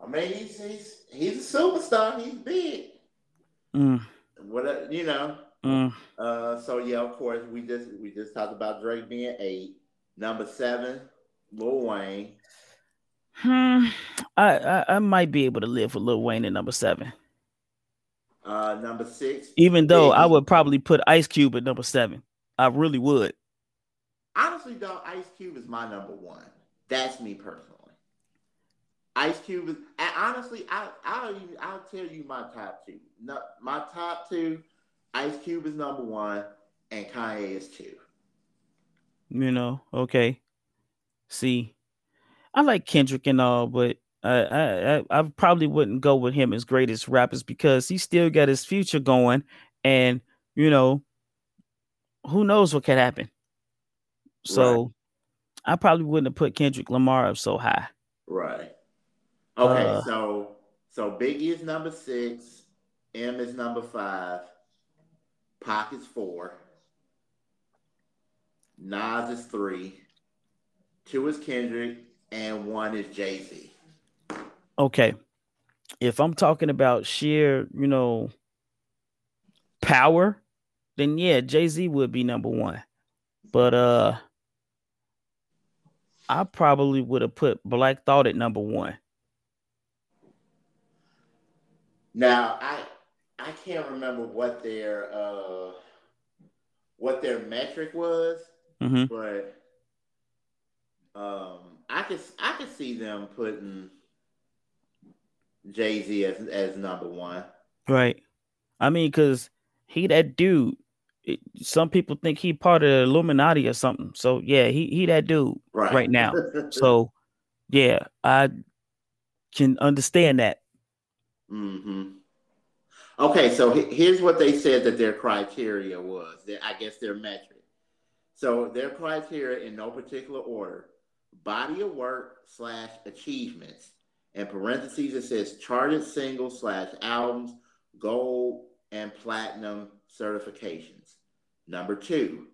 I mean, he's he's he's a superstar. He's big. Mm, What you know. mm. Uh, so yeah, of course, we just we just talked about Drake being eight. Number seven, Lil Wayne. Hmm. I, I I might be able to live with Lil Wayne at number seven, Uh, number six. even though I would probably put Ice Cube at number seven. I really would. Honestly, though, Ice Cube is my number one. That's me personally. Ice Cube is, and honestly, I I'll I'll tell you my top two. No, my top two, Ice Cube is number one, and Kanye is two. You know. Okay. See, I like Kendrick and all, but I I I, probably wouldn't go with him as greatest rappers because he still got his future going, and you know, who knows what could happen. So, I probably wouldn't have put Kendrick Lamar up so high. Right. Okay, uh, so so Biggie is number six, M is number five, Pac is four, Nas is three, two is Kendrick, and one is Jay Z. Okay, if I'm talking about sheer, you know, power, then yeah, Jay Z would be number one. But uh, I probably would have put Black Thought at number one. Now I I can't remember what their uh what their metric was, mm-hmm. but um I could I could see them putting Jay Z as as number one. Right. I mean, cause he that dude. It, some people think he part of the Illuminati or something. So yeah, he he that dude right, right now. so yeah, I can understand that. Mm-hmm. Okay, so here's what they said that their criteria was. that I guess their metric. So their criteria in no particular order: body of work slash achievements. In parentheses, it says charted singles slash albums, gold and platinum certifications. Number two,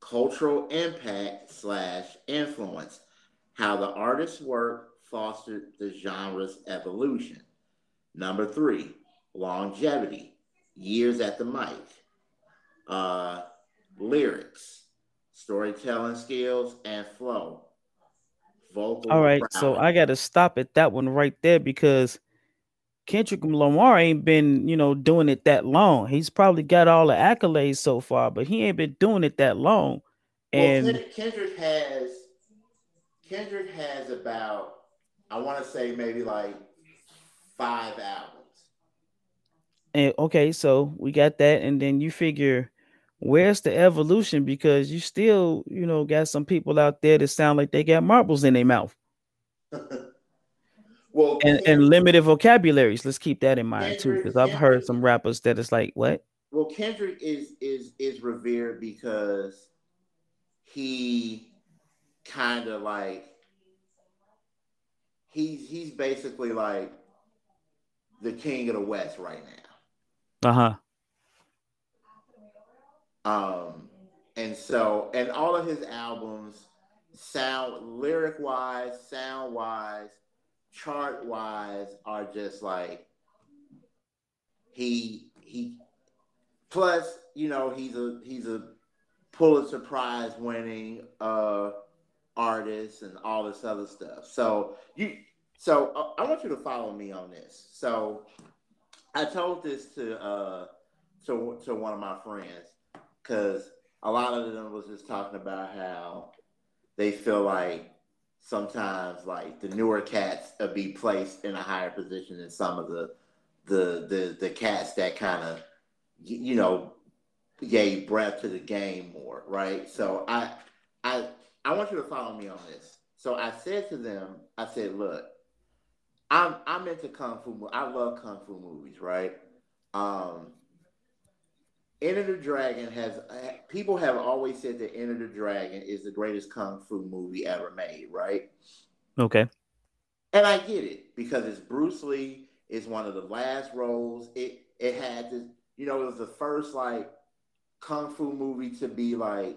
cultural impact slash influence, how the artist's work fostered the genre's evolution. Number three, longevity, years at the mic, uh, lyrics, storytelling skills, and flow. Vocal All right, so I got to stop at that one right there because Kendrick Lamar ain't been, you know, doing it that long. He's probably got all the accolades so far, but he ain't been doing it that long. And well, Kendrick has Kendrick has about I want to say maybe like five albums. And okay, so we got that, and then you figure where's the evolution because you still, you know, got some people out there that sound like they got marbles in their mouth. well, and, and limited vocabularies. Let's keep that in mind Kendrick, too, because I've heard some rappers that is like, what? Well, Kendrick is is is revered because he kind of like he's he's basically like the king of the West right now. Uh huh. Um, and so, and all of his albums sound lyric wise, sound wise, chart wise are just like he he plus you know he's a he's a Pulitzer Prize winning uh artist and all this other stuff. So you so uh, I want you to follow me on this. So I told this to uh to to one of my friends because a lot of them was just talking about how they feel like sometimes like the newer cats will be placed in a higher position than some of the the the, the cats that kind of you know gave breath to the game more right? So i i i want you to follow me on this. So i said to them i said look i'm i'm into kung fu i love kung fu movies right? Um Enter the Dragon has people have always said that Enter the Dragon is the greatest kung fu movie ever made, right? Okay. And I get it because it's Bruce Lee. It's one of the last roles. It it had this, you know, it was the first like kung fu movie to be like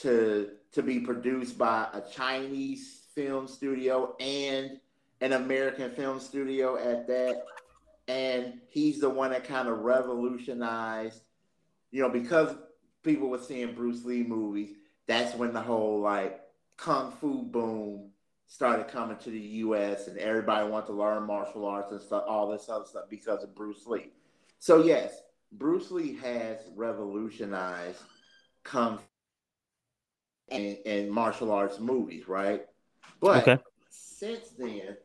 to to be produced by a Chinese film studio and an American film studio at that and he's the one that kind of revolutionized, you know, because people were seeing Bruce Lee movies. That's when the whole like kung fu boom started coming to the U.S. and everybody wanted to learn martial arts and stuff, all this other stuff because of Bruce Lee. So yes, Bruce Lee has revolutionized kung fu and, and martial arts movies, right? But okay. since then,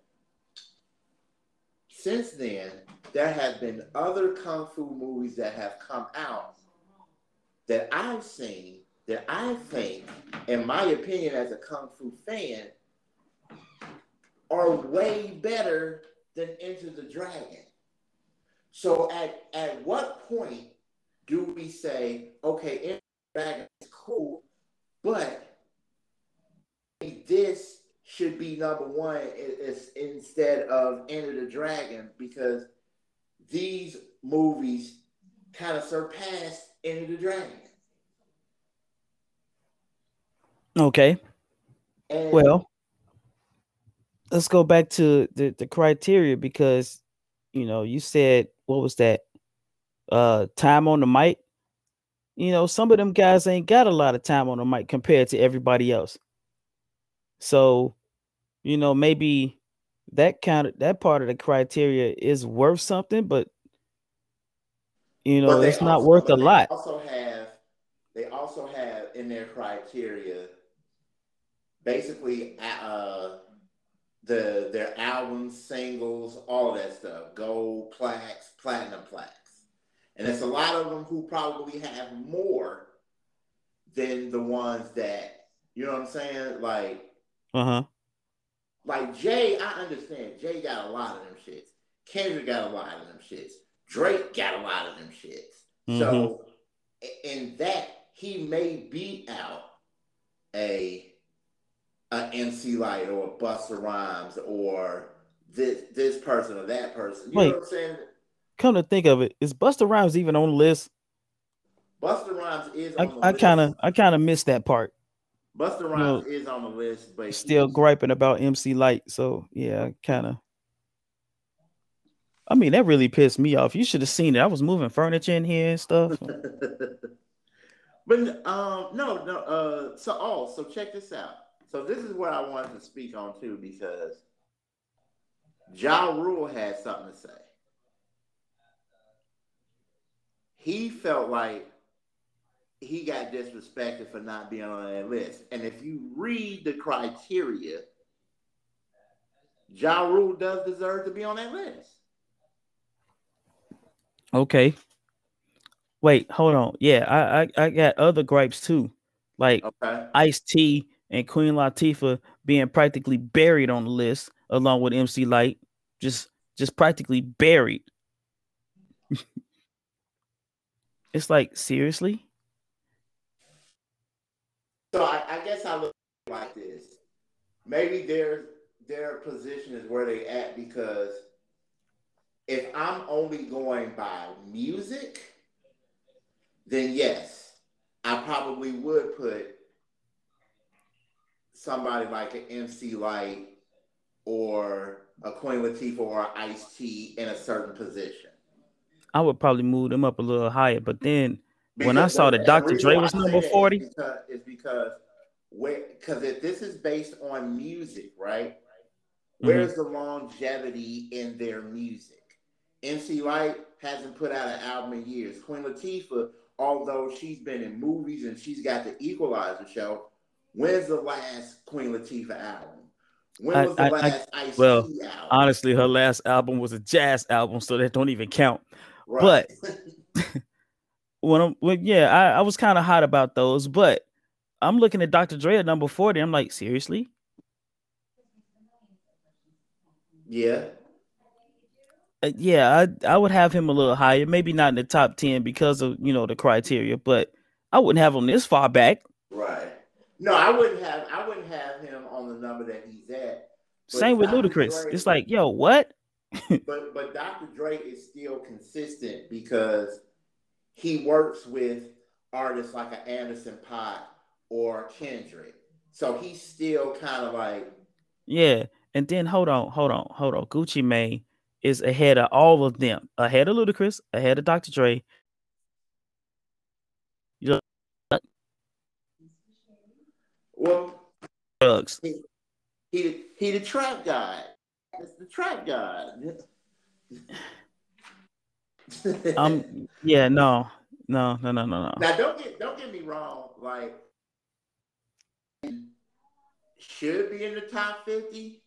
since then, there have been other kung fu movies that have come out that I've seen that I think, in my opinion, as a kung fu fan, are way better than Enter the Dragon. So at, at what point do we say, okay, Enter the Dragon is cool, but this should be number one is, instead of Enter the Dragon because these movies kind of surpassed Enter the Dragon. Okay. And well, let's go back to the, the criteria because you know you said what was that uh time on the mic you know some of them guys ain't got a lot of time on the mic compared to everybody else so you know maybe that kind of that part of the criteria is worth something but you know it's not worth a lot. also have they also have in their criteria basically uh the their albums, singles, all that stuff, gold plaques, platinum plaques, and it's a lot of them who probably have more than the ones that you know what I'm saying, like uh huh. Like Jay, I understand. Jay got a lot of them shits. Kendrick got a lot of them shits. Drake got a lot of them shits. Mm-hmm. So in that, he may beat out a an MC Lyte or a Busta Rhymes or this this person or that person. You Wait, know what I'm saying? Come to think of it, is Busta Rhymes even on the list? Busta Rhymes is I kind of I kind of missed that part. Busta Rhymes is on the list, but still griping about MC Lyte. So yeah, kind of. I mean, that really pissed me off. You should have seen it. I was moving furniture in here and stuff. but um, no, no. Uh, so oh, so check this out. So this is what I wanted to speak on too, because Ja Rule had something to say. He felt like he got disrespected for not being on that list. And if you read the criteria, Ja Rule does deserve to be on that list. Okay. Wait, hold on. Yeah, I I, I got other gripes too. Like okay. Ice T and Queen Latifah being practically buried on the list along with MC Lyte. just just practically buried. it's like seriously. So I, I guess I look like this. Maybe their their position is where they at because if I'm only going by music, then yes, I probably would put somebody like an MC Lyte or a Queen Latifah or Ice T in a certain position. I would probably move them up a little higher, but then because when I saw that Dr. Dre was number forty, is because, is because because if this is based on music, right? Where's mm-hmm. the longevity in their music? MC Lyte hasn't put out an album in years. Queen Latifah, although she's been in movies and she's got the Equalizer show, When's the last Queen Latifah album? When was I, the I, last I, Ice well, album? honestly, her last album was a jazz album, so that don't even count. Right. But when I'm, when, yeah, I, I was kind of hot about those, but I'm looking at Dr. Dre at number 40. I'm like, seriously? Yeah. Uh, yeah, I I would have him a little higher, maybe not in the top 10 because of, you know, the criteria, but I wouldn't have him this far back. Right. No, I wouldn't have. I wouldn't have him on the number that he's at. Same with Ludacris. Dre, it's like, yo, what? but but Dr. Dre is still consistent because he works with artists like an Anderson .Paak or Kendrick. So he's still kind of like Yeah. And then hold on, hold on, hold on. Gucci Mane is ahead of all of them, ahead of Ludacris, ahead of Dr. Dre. Well, drugs. He, he, he the trap guy. It's the trap guy. um. Yeah. No. No. No. No. No. No. Now, don't get don't get me wrong. Like, should be in the top fifty.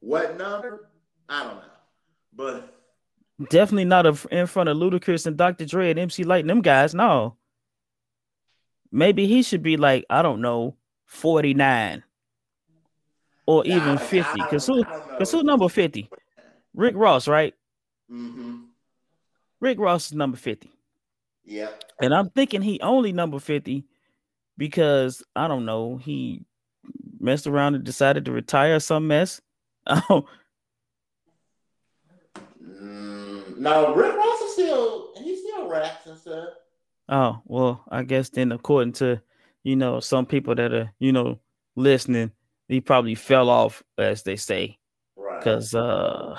What number? I don't know, but definitely not in front of Ludacris and Dr. Dre and MC Lyte and them guys. No. Maybe he should be like I don't know 49 or nah, even 50. Because who, cause who number 50? Rick Ross, right? Mm-hmm. Rick Ross is number 50. Yeah. And I'm thinking he only number 50 because I don't know, he messed around and decided to retire some mess. Oh, Mm, no, Rick Ross is still he still raps and stuff. oh, well, I guess then according to you know some people that are you know listening, he probably fell off, as they say, Right. because uh,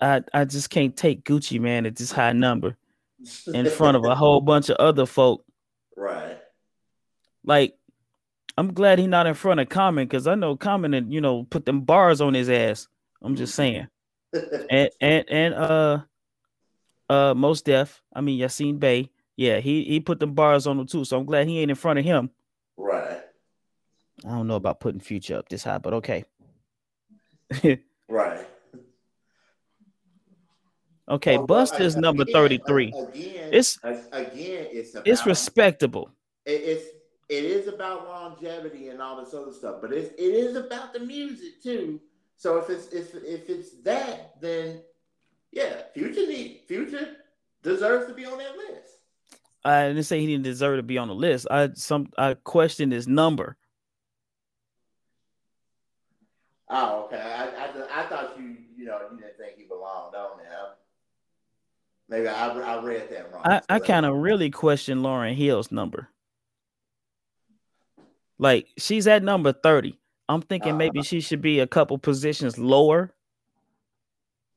I I just can't take Gucci Mane at this high number in front of a whole bunch of other folk. right. Like, I'm glad he's not in front of Common because I know Common and you know put them bars on his ass. I'm just saying. And and and uh uh Mos Def. I mean Yasiin Bey. Yeah, he he put them bars on him too. So I'm glad he ain't in front of him. right. I don't know about putting future up this high, but okay. Right. Okay, Well, but Busta's a- number 33. Again, It's- again, it's about, It's respectable. it- it's it is about longevity and all this other stuff, but it's it is about the music too. So if it's if if it's that, then yeah, future need future deserves to be on that list. I didn't say he didn't deserve to be on the list. I some I questioned his number. Oh, okay. I, I, I thought you, you know, you didn't think he belonged on there. Maybe I, I read that wrong. I, So I kind of really question Lauryn Hill's number. Like she's at number 30. I'm thinking maybe Uh-huh. she should be a couple positions lower.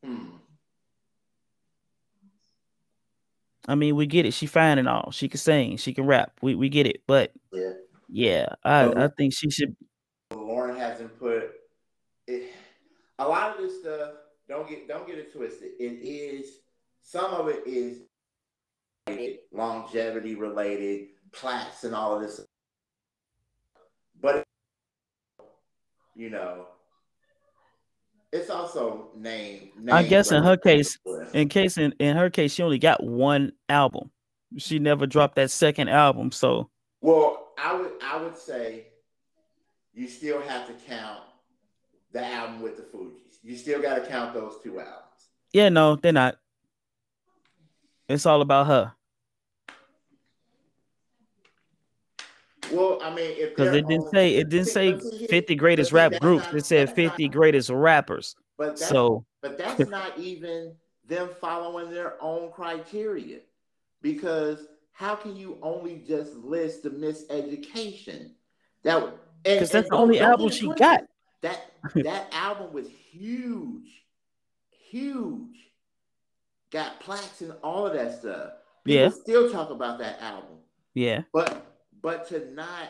Hmm. I mean, we get it. She fine and all. She can sing. She can rap. We we get it. But Yeah. yeah, I, Oh. I think she should. Lauryn hasn't put it. A lot of this stuff. Don't get don't get it twisted. It is some of it is longevity related, plaques and all of this. But you know, it's also name. I guess in her case, in case in, in her case, she only got one album. She never dropped that second album. So Well, I would I would say you still have to count the album with the Fugees. You still got to count those two albums. yeah, no, they're not. It's all about her. Well, I mean, Because it didn't say it didn't say 50 greatest rap groups. not- It said that's 50 not- greatest rappers. But that's, So but that's not even them following their own criteria, because how can you only just list the miseducation? That and- 'Cause that's the only album she got. That that album was huge, huge. Got plaques and all of that stuff. People Yeah. still talk about that album, yeah, but but to not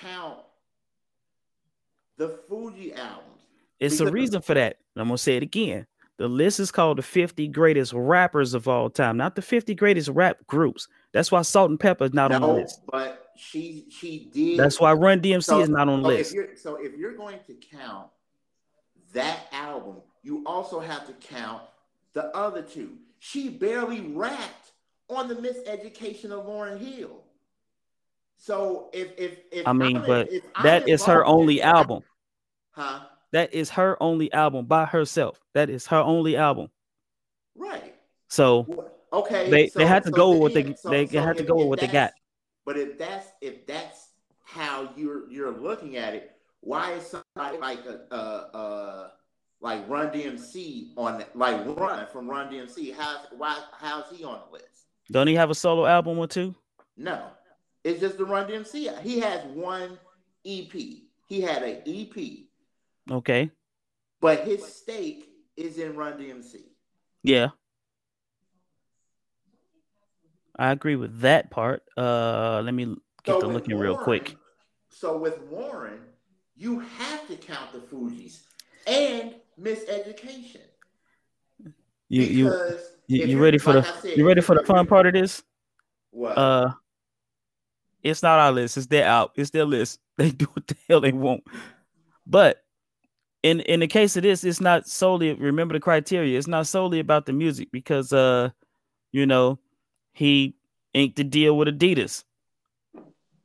count the Fugees albums. it's a reason for that. I'm gonna say it again. The list is called the 50 greatest rappers of all time, not the 50 greatest rap groups. That's why Salt-N-Pepa is not on the list. but she she did. That's why Run DMC So- is not on the so list. If so if you're going to count that album, you also have to count the other two. She barely rapped on the miseducation of Lauryn Hill. So if if if I mean, I'm but if that is her in only album. huh? That is her only album by herself. That is her only album. Right. So Okay. They- they had to go with what they- then- they had to if- go with what they got. But if that's if that's how you're you're looking at it, why is somebody like a uh uh like Run DMC on like Run from Run DMC? How's why how's he on the list? don't he have a solo album or two? No, it's just the Run DMC. He has one EP. He had a EP, Okay. but his stake is in Run DMC. Yeah. I agree with that part. Uh let me get So to with looking real quick. So with Warren, you have to count the Fugees and Miseducation. You you you, you ready for like the said, you ready for the fun part of this? What? Uh it's not our list, it's their out, it's their list. They do what the hell they want. But in in the case of this, it's not solely remember the criteria. It's not solely about the music because uh you know he inked the deal with Adidas.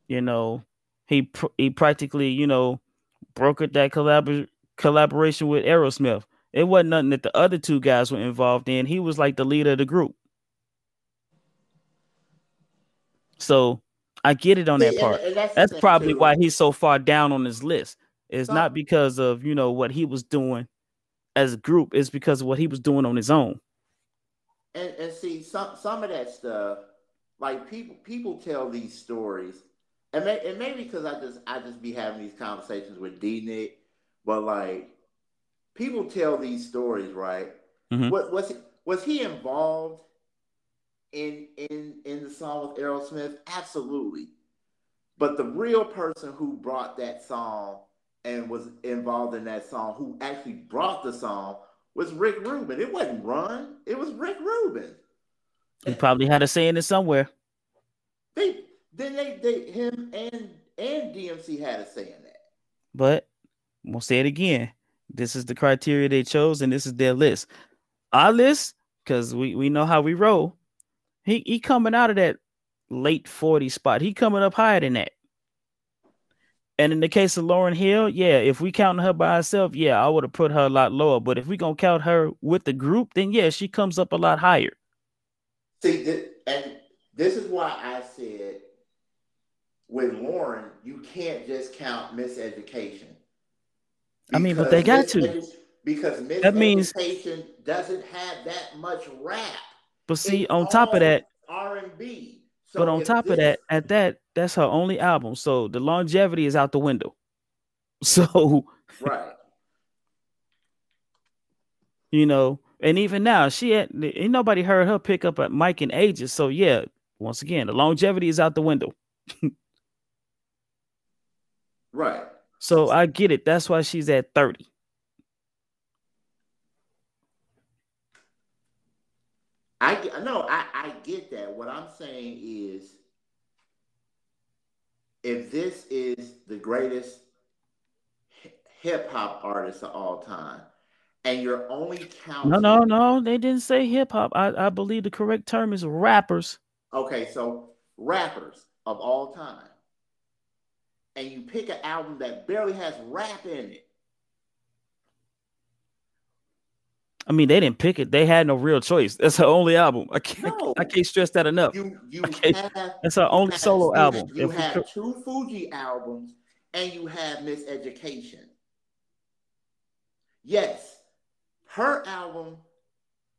You know, he pr- he practically, you know, brokered that collabor- collaboration with Aerosmith. It wasn't nothing that the other two guys were involved in. He was like the leader of the group. So I get it on that part. that's That's probably why he's so far down on his list. It's not because of you know what he was doing as a group. It's because of what he was doing on his own. and and see some some of that stuff like people people tell these stories and, may, and maybe because i just i just be having these conversations with d nick but like people tell these stories right Mhm. what was he, was he involved in in in the song with aerosmith absolutely but the real person who brought that song and was involved in that song who actually brought the song was Rick Rubin. It wasn't Run. It was Rick Rubin. He probably had a say in it somewhere. They then they, they him and and DMC had a say in that. But we'll say it again. This is the criteria they chose, and this is their list. Our list, because we, we know how we roll. He he coming out of that late 40 spot. He coming up higher than that. And in the case of Lauryn Hill, yeah, if we counting her by herself, yeah, I would have put her a lot lower. But if we gonna count her with the group, then yeah, she comes up a lot higher. See, and this is why I said with Lauryn, you can't just count miseducation. I mean, but they got to. Because That means- doesn't have that much rap. But see, It's on top of that, R and B. but on top of that, at that, that's her only album. So the longevity is out the window. So right? you know, and even now, she had ain't nobody heard her pick up at Mike in ages. So yeah, once again, the longevity is out the window. Right. So I get it. That's why she's at 30. I get- no, I, I get that. What I'm saying is, if this is the greatest hip hop artist of all time, and you're only counting, No, no, no. They didn't say hip hop. I, I believe the correct term is rappers. okay, so rappers of all time, and you pick an album that barely has rap in it. I mean, they didn't pick it. They had no real choice. That's her only album. I can't No. I can't stress that enough. You you have That's her only solo album. You If we have could- two Fugees albums, and you have Miseducation. Yes, her album,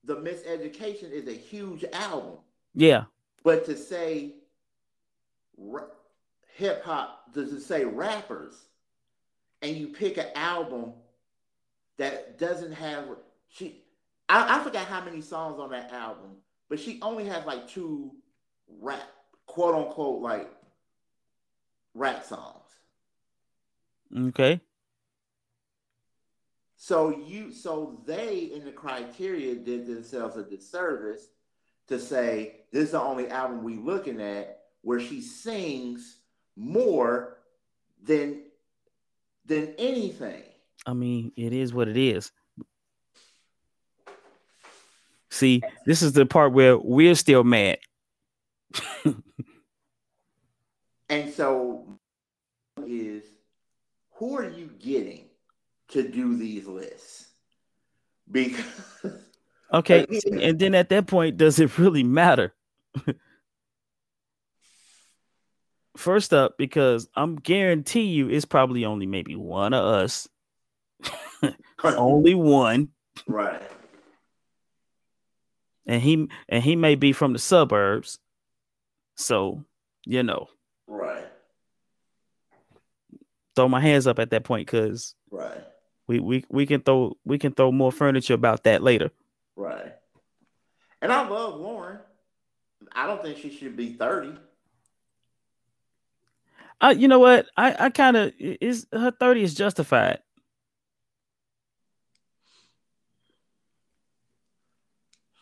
The Miseducation, is a huge album. yeah. But to say hip hop, does it say rappers, and you pick an album that doesn't have she, I, I forgot how many songs on that album, but she only has like two rap, quote unquote, like rap songs. Okay. So you, so they in the criteria did themselves a disservice to say this is the only album we looking at where she sings more than than anything. I mean, it is what it is. See, this is the part where we're still mad. And so is who are you getting to do these lists? Because Okay. And then at that point, does it really matter? First up, because I'm guarantee you it's probably only maybe one of us. only one. right. And he and he may be from the suburbs. So, you know, Right. throw my hands up at that point because Right. we, we we can throw we can throw more furniture about that later. Right. And I love Lauryn. I don't think she should be 30. I, you know what? I, I kind of is her 30 is justified.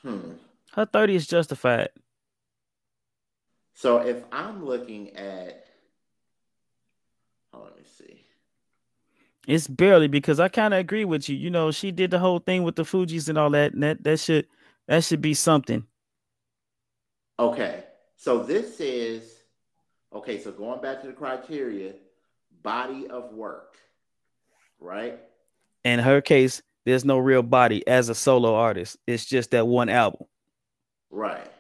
Hmm. Her 30 is justified. So if I'm looking at, oh, let me see. It's barely because I kind of agree with you. You know, she did the whole thing with the Fugees and all that, and that that should that should be something. Okay. So this is, okay, so going back to the criteria, body of work, right? In her case, there's no real body as a solo artist. It's just that one album. Right.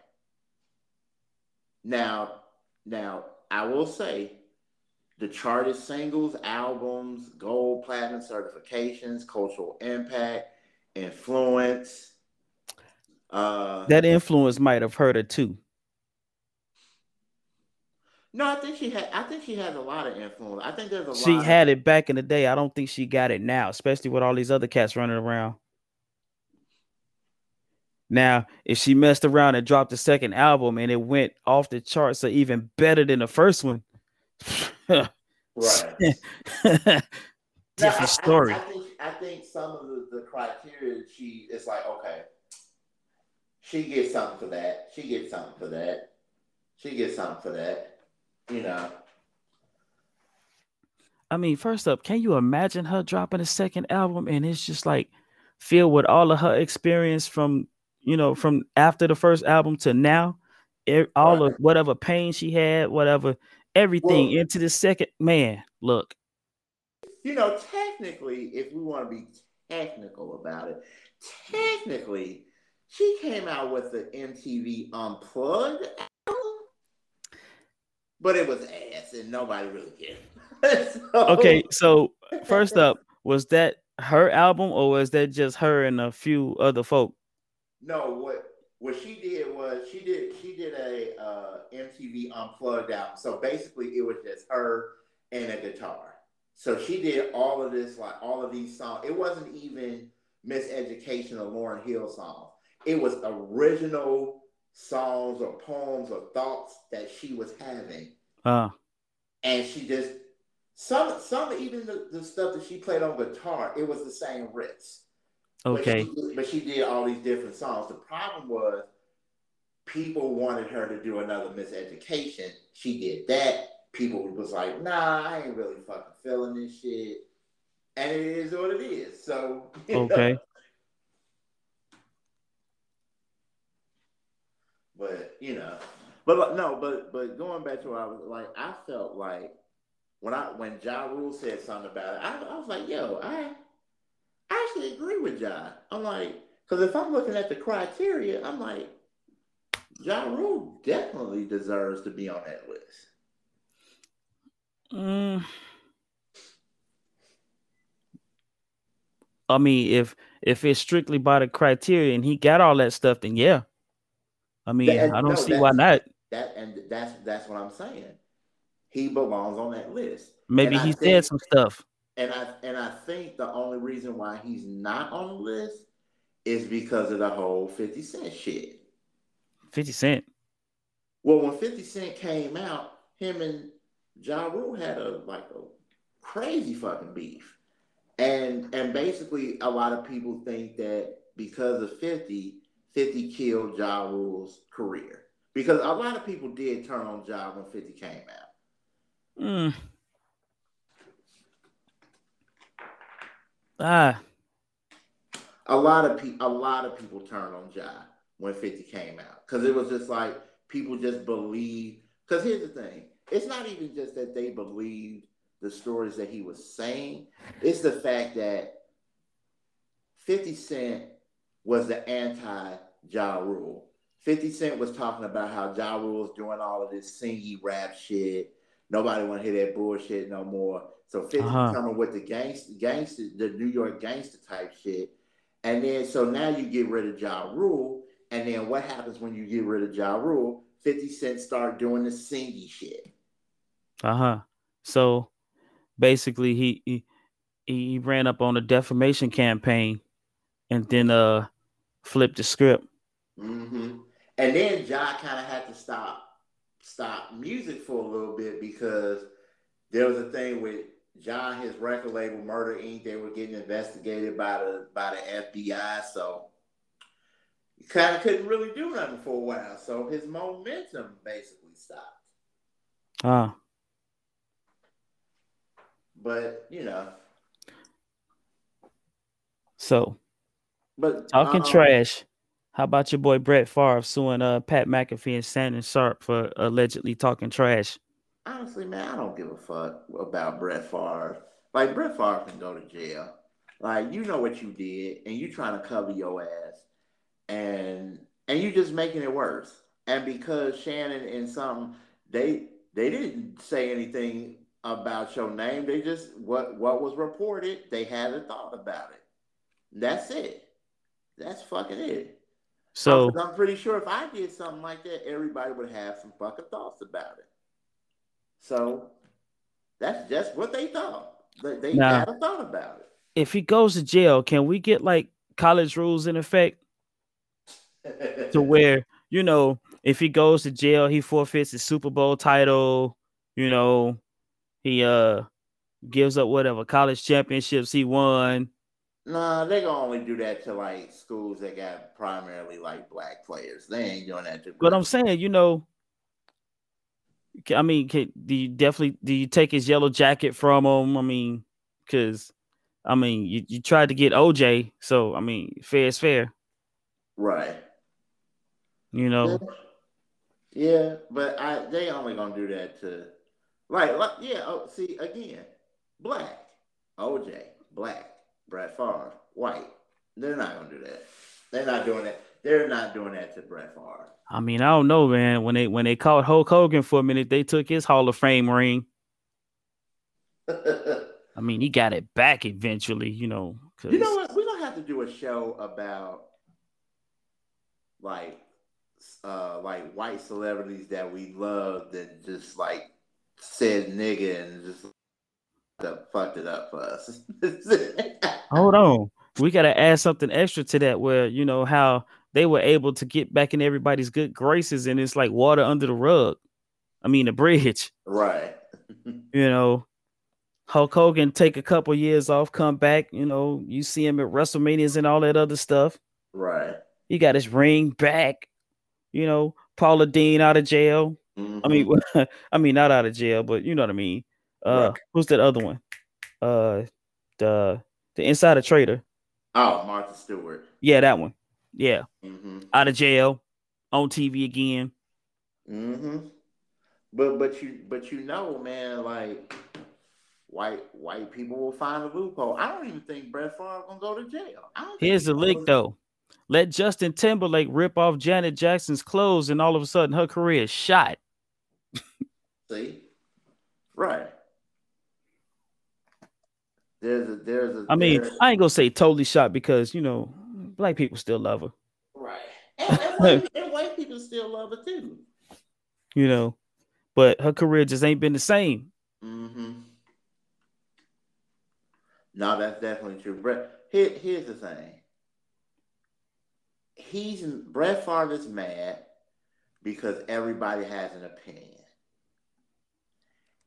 Now, now I will say the charted singles, albums, gold, platinum certifications, cultural impact, influence. Uh, that influence might have hurt her too. No, I think she had. I think she has a lot of influence. I think there's a. Lot She had of, it back in the day. I don't think she got it now, especially with all these other cats running around. Now, if she messed around and dropped the second album and it went off the charts, or even better than the first one, right? Different no, story. I, I, think I think some of the, the criteria she it's like okay, she gets something for that. She gets something for that. She gets something for that you know. I mean, first up, can you imagine her dropping a second album and it's just like filled with all of her experience from you know from after the first album to now, all right. of whatever pain she had, whatever everything well, into the second man. Look, you know, technically, if we want to be technical about it, technically, she came out with the MTV Unplugged but it was ass and nobody really cared. so, okay, so first up, was that her album or was that just her and a few other folk? No, what what she did was she did she did a uh, MTV Unplugged album. So basically, it was just her and a guitar. So she did all of this, like all of these songs. It wasn't even Miseducation or Lauryn Hill songs. It was original songs or poems or thoughts that she was having. Uh. And she just some some even the, the stuff that she played on guitar, it was the same riffs. Okay. But she, but she did all these different songs. The problem was people wanted her to do another miseducation. She did that. People was like, nah, I ain't really fucking feeling this shit. And it is what it is. So okay. Know, But you know, but no, but but going back to what I was like, I felt like when I when Ja Rule said something about it, I, I was like, yo, I I actually agree with Ja. I'm like, because if I'm looking at the criteria, I'm like, Ja Rule definitely deserves to be on that list. Mm. I mean, if if it's strictly by the criteria and he got all that stuff, then yeah. I mean, I don't no, see why not. That and that's that's what I'm saying. He belongs on that list. Maybe and he think, said some stuff. And I and I think the only reason why he's not on the list is because of the whole 50 Cent shit. 50 Cent. Well, when 50 Cent came out, him and Ja Rule had a like a crazy fucking beef. And and basically a lot of people think that because of 50, 50 killed Ja Rule's career. Because a lot of people did turn on Ja when 50 came out. Mm. Ah. A lot of people a lot of people turned on Ja when 50 came out. Because it was just like people just believe because here's the thing. It's not even just that they believed the stories that he was saying. It's the fact that 50 Cent was the anti Ja Rule. 50 Cent was talking about how Ja Rule was doing all of this singy rap shit. Nobody want to hear that bullshit no more. So 50 uh-huh. coming with the gangster, gangster, the New York gangster type shit. And then so now you get rid of Ja Rule. And then what happens when you get rid of Ja Rule? 50 Cent start doing the singy shit. Uh-huh. So basically he he, he ran up on a defamation campaign and then uh flipped the script. Mm-hmm. And then Ja kind of had to stop stop music for a little bit because there was a thing with John, his record label Murder Inc. They were getting investigated by the by the FBI, so he kind of couldn't really do nothing for a while. So his momentum basically stopped. Ah. But you know. So. But talking um, trash. How about your boy Brett Favre suing uh, Pat McAfee and Shannon Sharpe for allegedly talking trash? Honestly, man, I don't give a fuck about Brett Favre. Like Brett Favre can go to jail. Like you know what you did, and you trying to cover your ass, and and you just making it worse. And because Shannon and some they they didn't say anything about your name. They just what what was reported. They had a thought about it. That's it. That's fucking it. So I'm, pretty sure if I did something like that, everybody would have some fucking thoughts about it. So that's just what they thought. They, they Now- had a thought about it. if he goes to jail, can we get like college rules in effect to where you know if he goes to jail, he forfeits his Super Bowl title. You know, he uh gives up whatever college championships he won. Nah, they gonna only do that to like schools that got primarily like black players. They ain't doing that to. But I'm saying, you know, I mean, can, do you definitely do you take his yellow jacket from him? I mean, because I mean, you, you tried to get OJ, so I mean, fair is fair, right. you know. Yeah, but I they only gonna do that to like, like yeah. Oh, see again, black OJ, black Brett Favre, white. They're not gonna do that. They're not doing that. They're not doing that to Brett Favre. I mean, I don't know, man. When they when they caught Hulk Hogan for a minute, they took his Hall of Fame ring. I mean, he got it back eventually, you know. 'cause- you know what? We're gonna have to do a show about like uh like white celebrities that we loved that just like said nigga and just that fucked it up for us. Hold on. We got to add something extra to that where, you know, how they were able to get back in everybody's good graces and it's like water under the rug. I mean, the bridge, right. you know. Hulk Hogan take a couple years off, come back, you know, you see him at WrestleManias and all that other stuff. Right. He got his ring back, you know, Paula Deen out of jail. I mean, mm-hmm. I mean, not out of jail, but you know what I mean. Uh, who's that other one? Uh, the the Insider Trader. oh, Martha Stewart. Yeah, that one. Yeah, hmm out of jail, on TV again. Mm-hmm. But but you but you know, man, like white white people will find a loophole. I don't even think Brett Favre gonna go to jail. Here's he the lick though. Let Justin Timberlake rip off Janet Jackson's clothes, and all of a sudden her career is shot. See, right. There's a there's a I mean, there's- I ain't gonna say totally shot because you know black people still love her. right, and, and, white, and white people still love her too. You know, but her career just ain't been the same. Mm-hmm. No, that's definitely true. Brett, here, here's the thing. He's Brett Favre is mad because everybody has an opinion.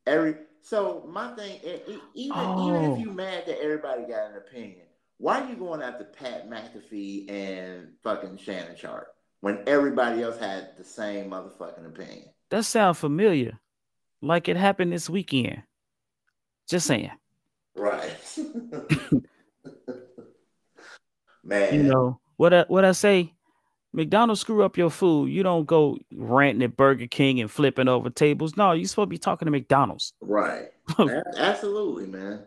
Every so my thing, e- e- even even Oh. if you mad that everybody got an opinion, why are you going after Pat McAfee and fucking Shannon Sharpe when everybody else had the same motherfucking opinion? That sound familiar, like it happened this weekend. Just saying. Right. Man. You know what? I, what I say? McDonald's screw up your food. You don't go ranting at Burger King and flipping over tables. No, you're supposed to be talking to McDonald's. Right. Absolutely, man.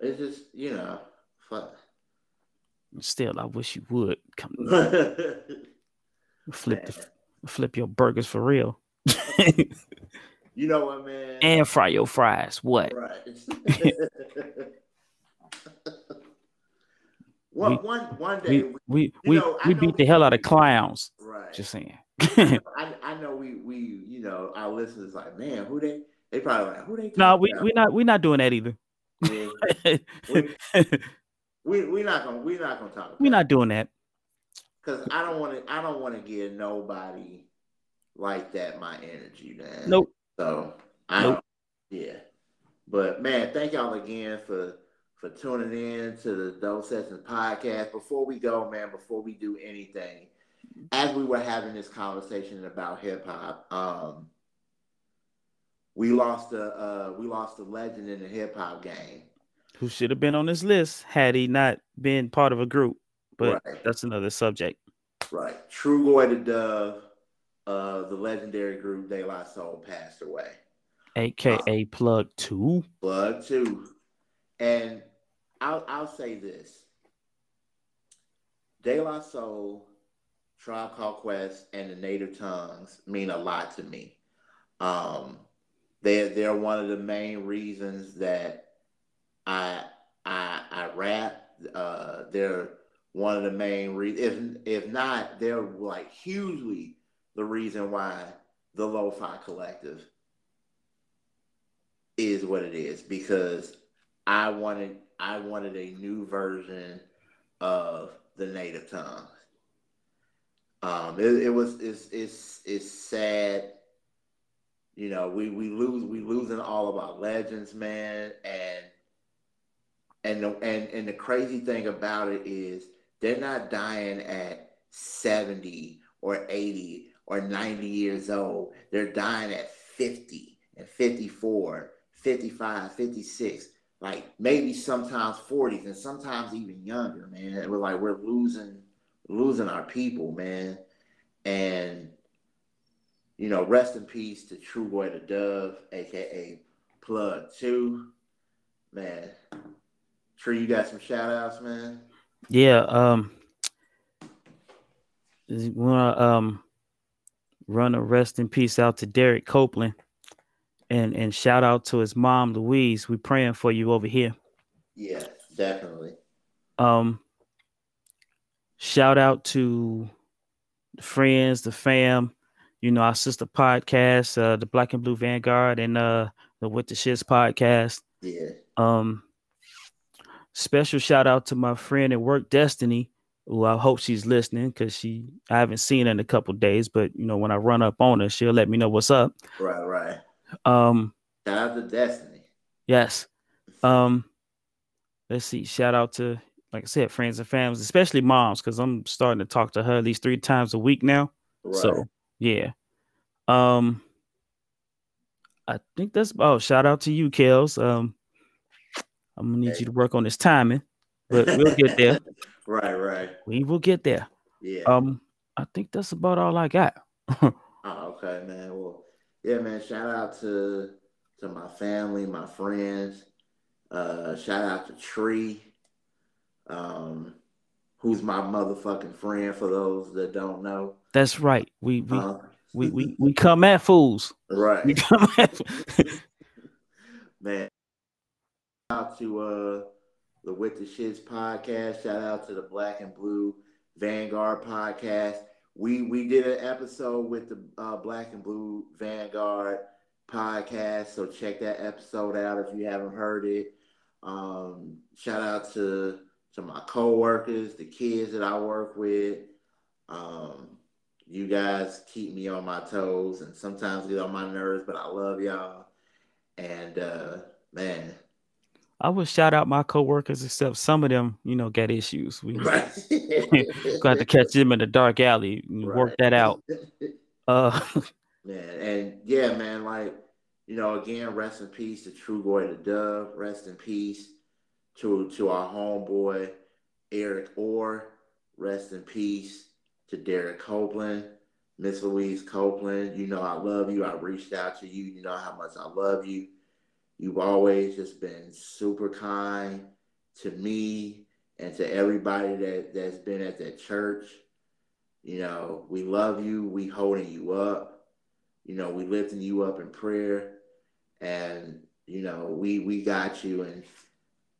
It's just, you know, fuck. Still, I wish you would come flip the, flip your burgers for real you know what, man? and fry your fries. What? right. One, one, one day, We we, we we, know, we beat the hell out of clowns. right. Just saying. I, I know we, we, you know, our listeners like, man, who they, they probably like, who they no, we about? we not we not doing that either. Yeah. we, we not gonna, we not gonna talk about We're not doing that. Cause I don't want to. I don't want to give nobody like that my energy, man. Nope. So I Nope. Yeah. But man, thank y'all again for for tuning in to the Dope Sessions podcast. Before we go, man, before we do anything, as we were having this conversation about hip hop, um, we lost a uh, we lost a legend in the hip hop game. Who should have been on this list had he not been part of a group? But Right. that's another subject. Right. Trugoy the Dove, uh, the legendary group De La Soul passed away. AKA plug two. Plug two. And I'll I'll say this. De La Soul, Tribe Called Quest, and the Native Tongues mean a lot to me. Um, They they're one of the main reasons that I I I rap. Uh, they're one of the main reasons. If if not, they're like hugely the reason why the Lo-Fi Collective is what it is because I wanted I wanted a new version of the native tongues. Um, it, it was it's it's it's sad. You know, we we lose we losing all of our legends, man, and and the, and and the crazy thing about it is they're not dying at 70 or 80 or 90 years old. They're dying at 50 and 54, 55, 56, like maybe sometimes 40s and sometimes even younger, man. We're like we're losing losing our people, man. And you know, rest in peace to Trugoy the Dove, aka Plug Two. Man, Tree, you got some shout outs, man? Yeah, um wanna um run a rest in peace out to Derek Copeland and and shout out to his mom Louise. We praying for you over here. Yeah, definitely. Um shout out to the friends, the fam, you know, our sister podcast, uh, the Black and Blue Vanguard and uh the With the Shits podcast. Yeah. Um special shout out to my friend at work, Destiny, who I hope she's listening because she I haven't seen her in a couple days, but you know, when I run up on her, she'll let me know what's up. Right, right. Um shout out to Destiny. Yes. Um let's see, shout out to like I said, friends and families, especially moms, because I'm starting to talk to her at least three times a week now. Right. So yeah. Um I think that's oh shout out to you, Kels. Um I'm gonna need hey. you to work on this timing, but we'll get there. right, right. We will get there. Yeah. Um, I think that's about all I got. oh, okay, man. Well, yeah, man. Shout out to to my family, my friends. Uh, shout out to Tree, um, who's my motherfucking friend. For those that don't know, that's right. We we uh, we, we we come at fools. Right. We come at man Shout out to uh, the With the Shits podcast. Shout out to the Black and Blue Vanguard podcast. We we did an episode with the uh, Black and Blue Vanguard podcast, so check that episode out if you haven't heard it. Um, shout out to to my coworkers, the kids that I work with. Um, you guys keep me on my toes and sometimes get on my nerves, but I love y'all. And uh, man, I would shout out my coworkers, except some of them, you know, got issues. We right. got to catch them in the dark alley and right. work that out. Uh, man, and yeah, man, like you know, again, rest in peace to Trugoy the Dove. Rest in peace to to our homeboy Eric Orr. Rest in peace to Derek Copeland, Miss Louise Copeland. You know, I love you. I reached out to you. You know how much I love you. You've always just been super kind to me and to everybody that, that's been at that church. You know, we love you. We holding you up. You know, we lifting you up in prayer. And, you know, we we got you. And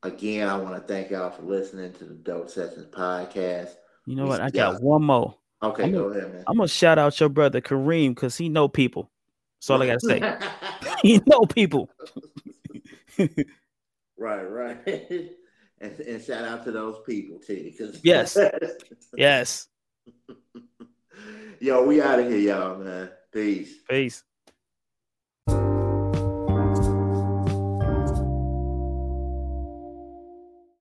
again, I want to thank y'all for listening to the Dope Sessions podcast. You know we, what? I got one more. Okay, I'm go gonna, ahead, man. I'm gonna shout out your brother Kareem because he know people. That's all I gotta say. he know people. right, right. and, and shout out to those people too. Cause yes, yes. Yo, we out of here, y'all, man. Peace. Peace.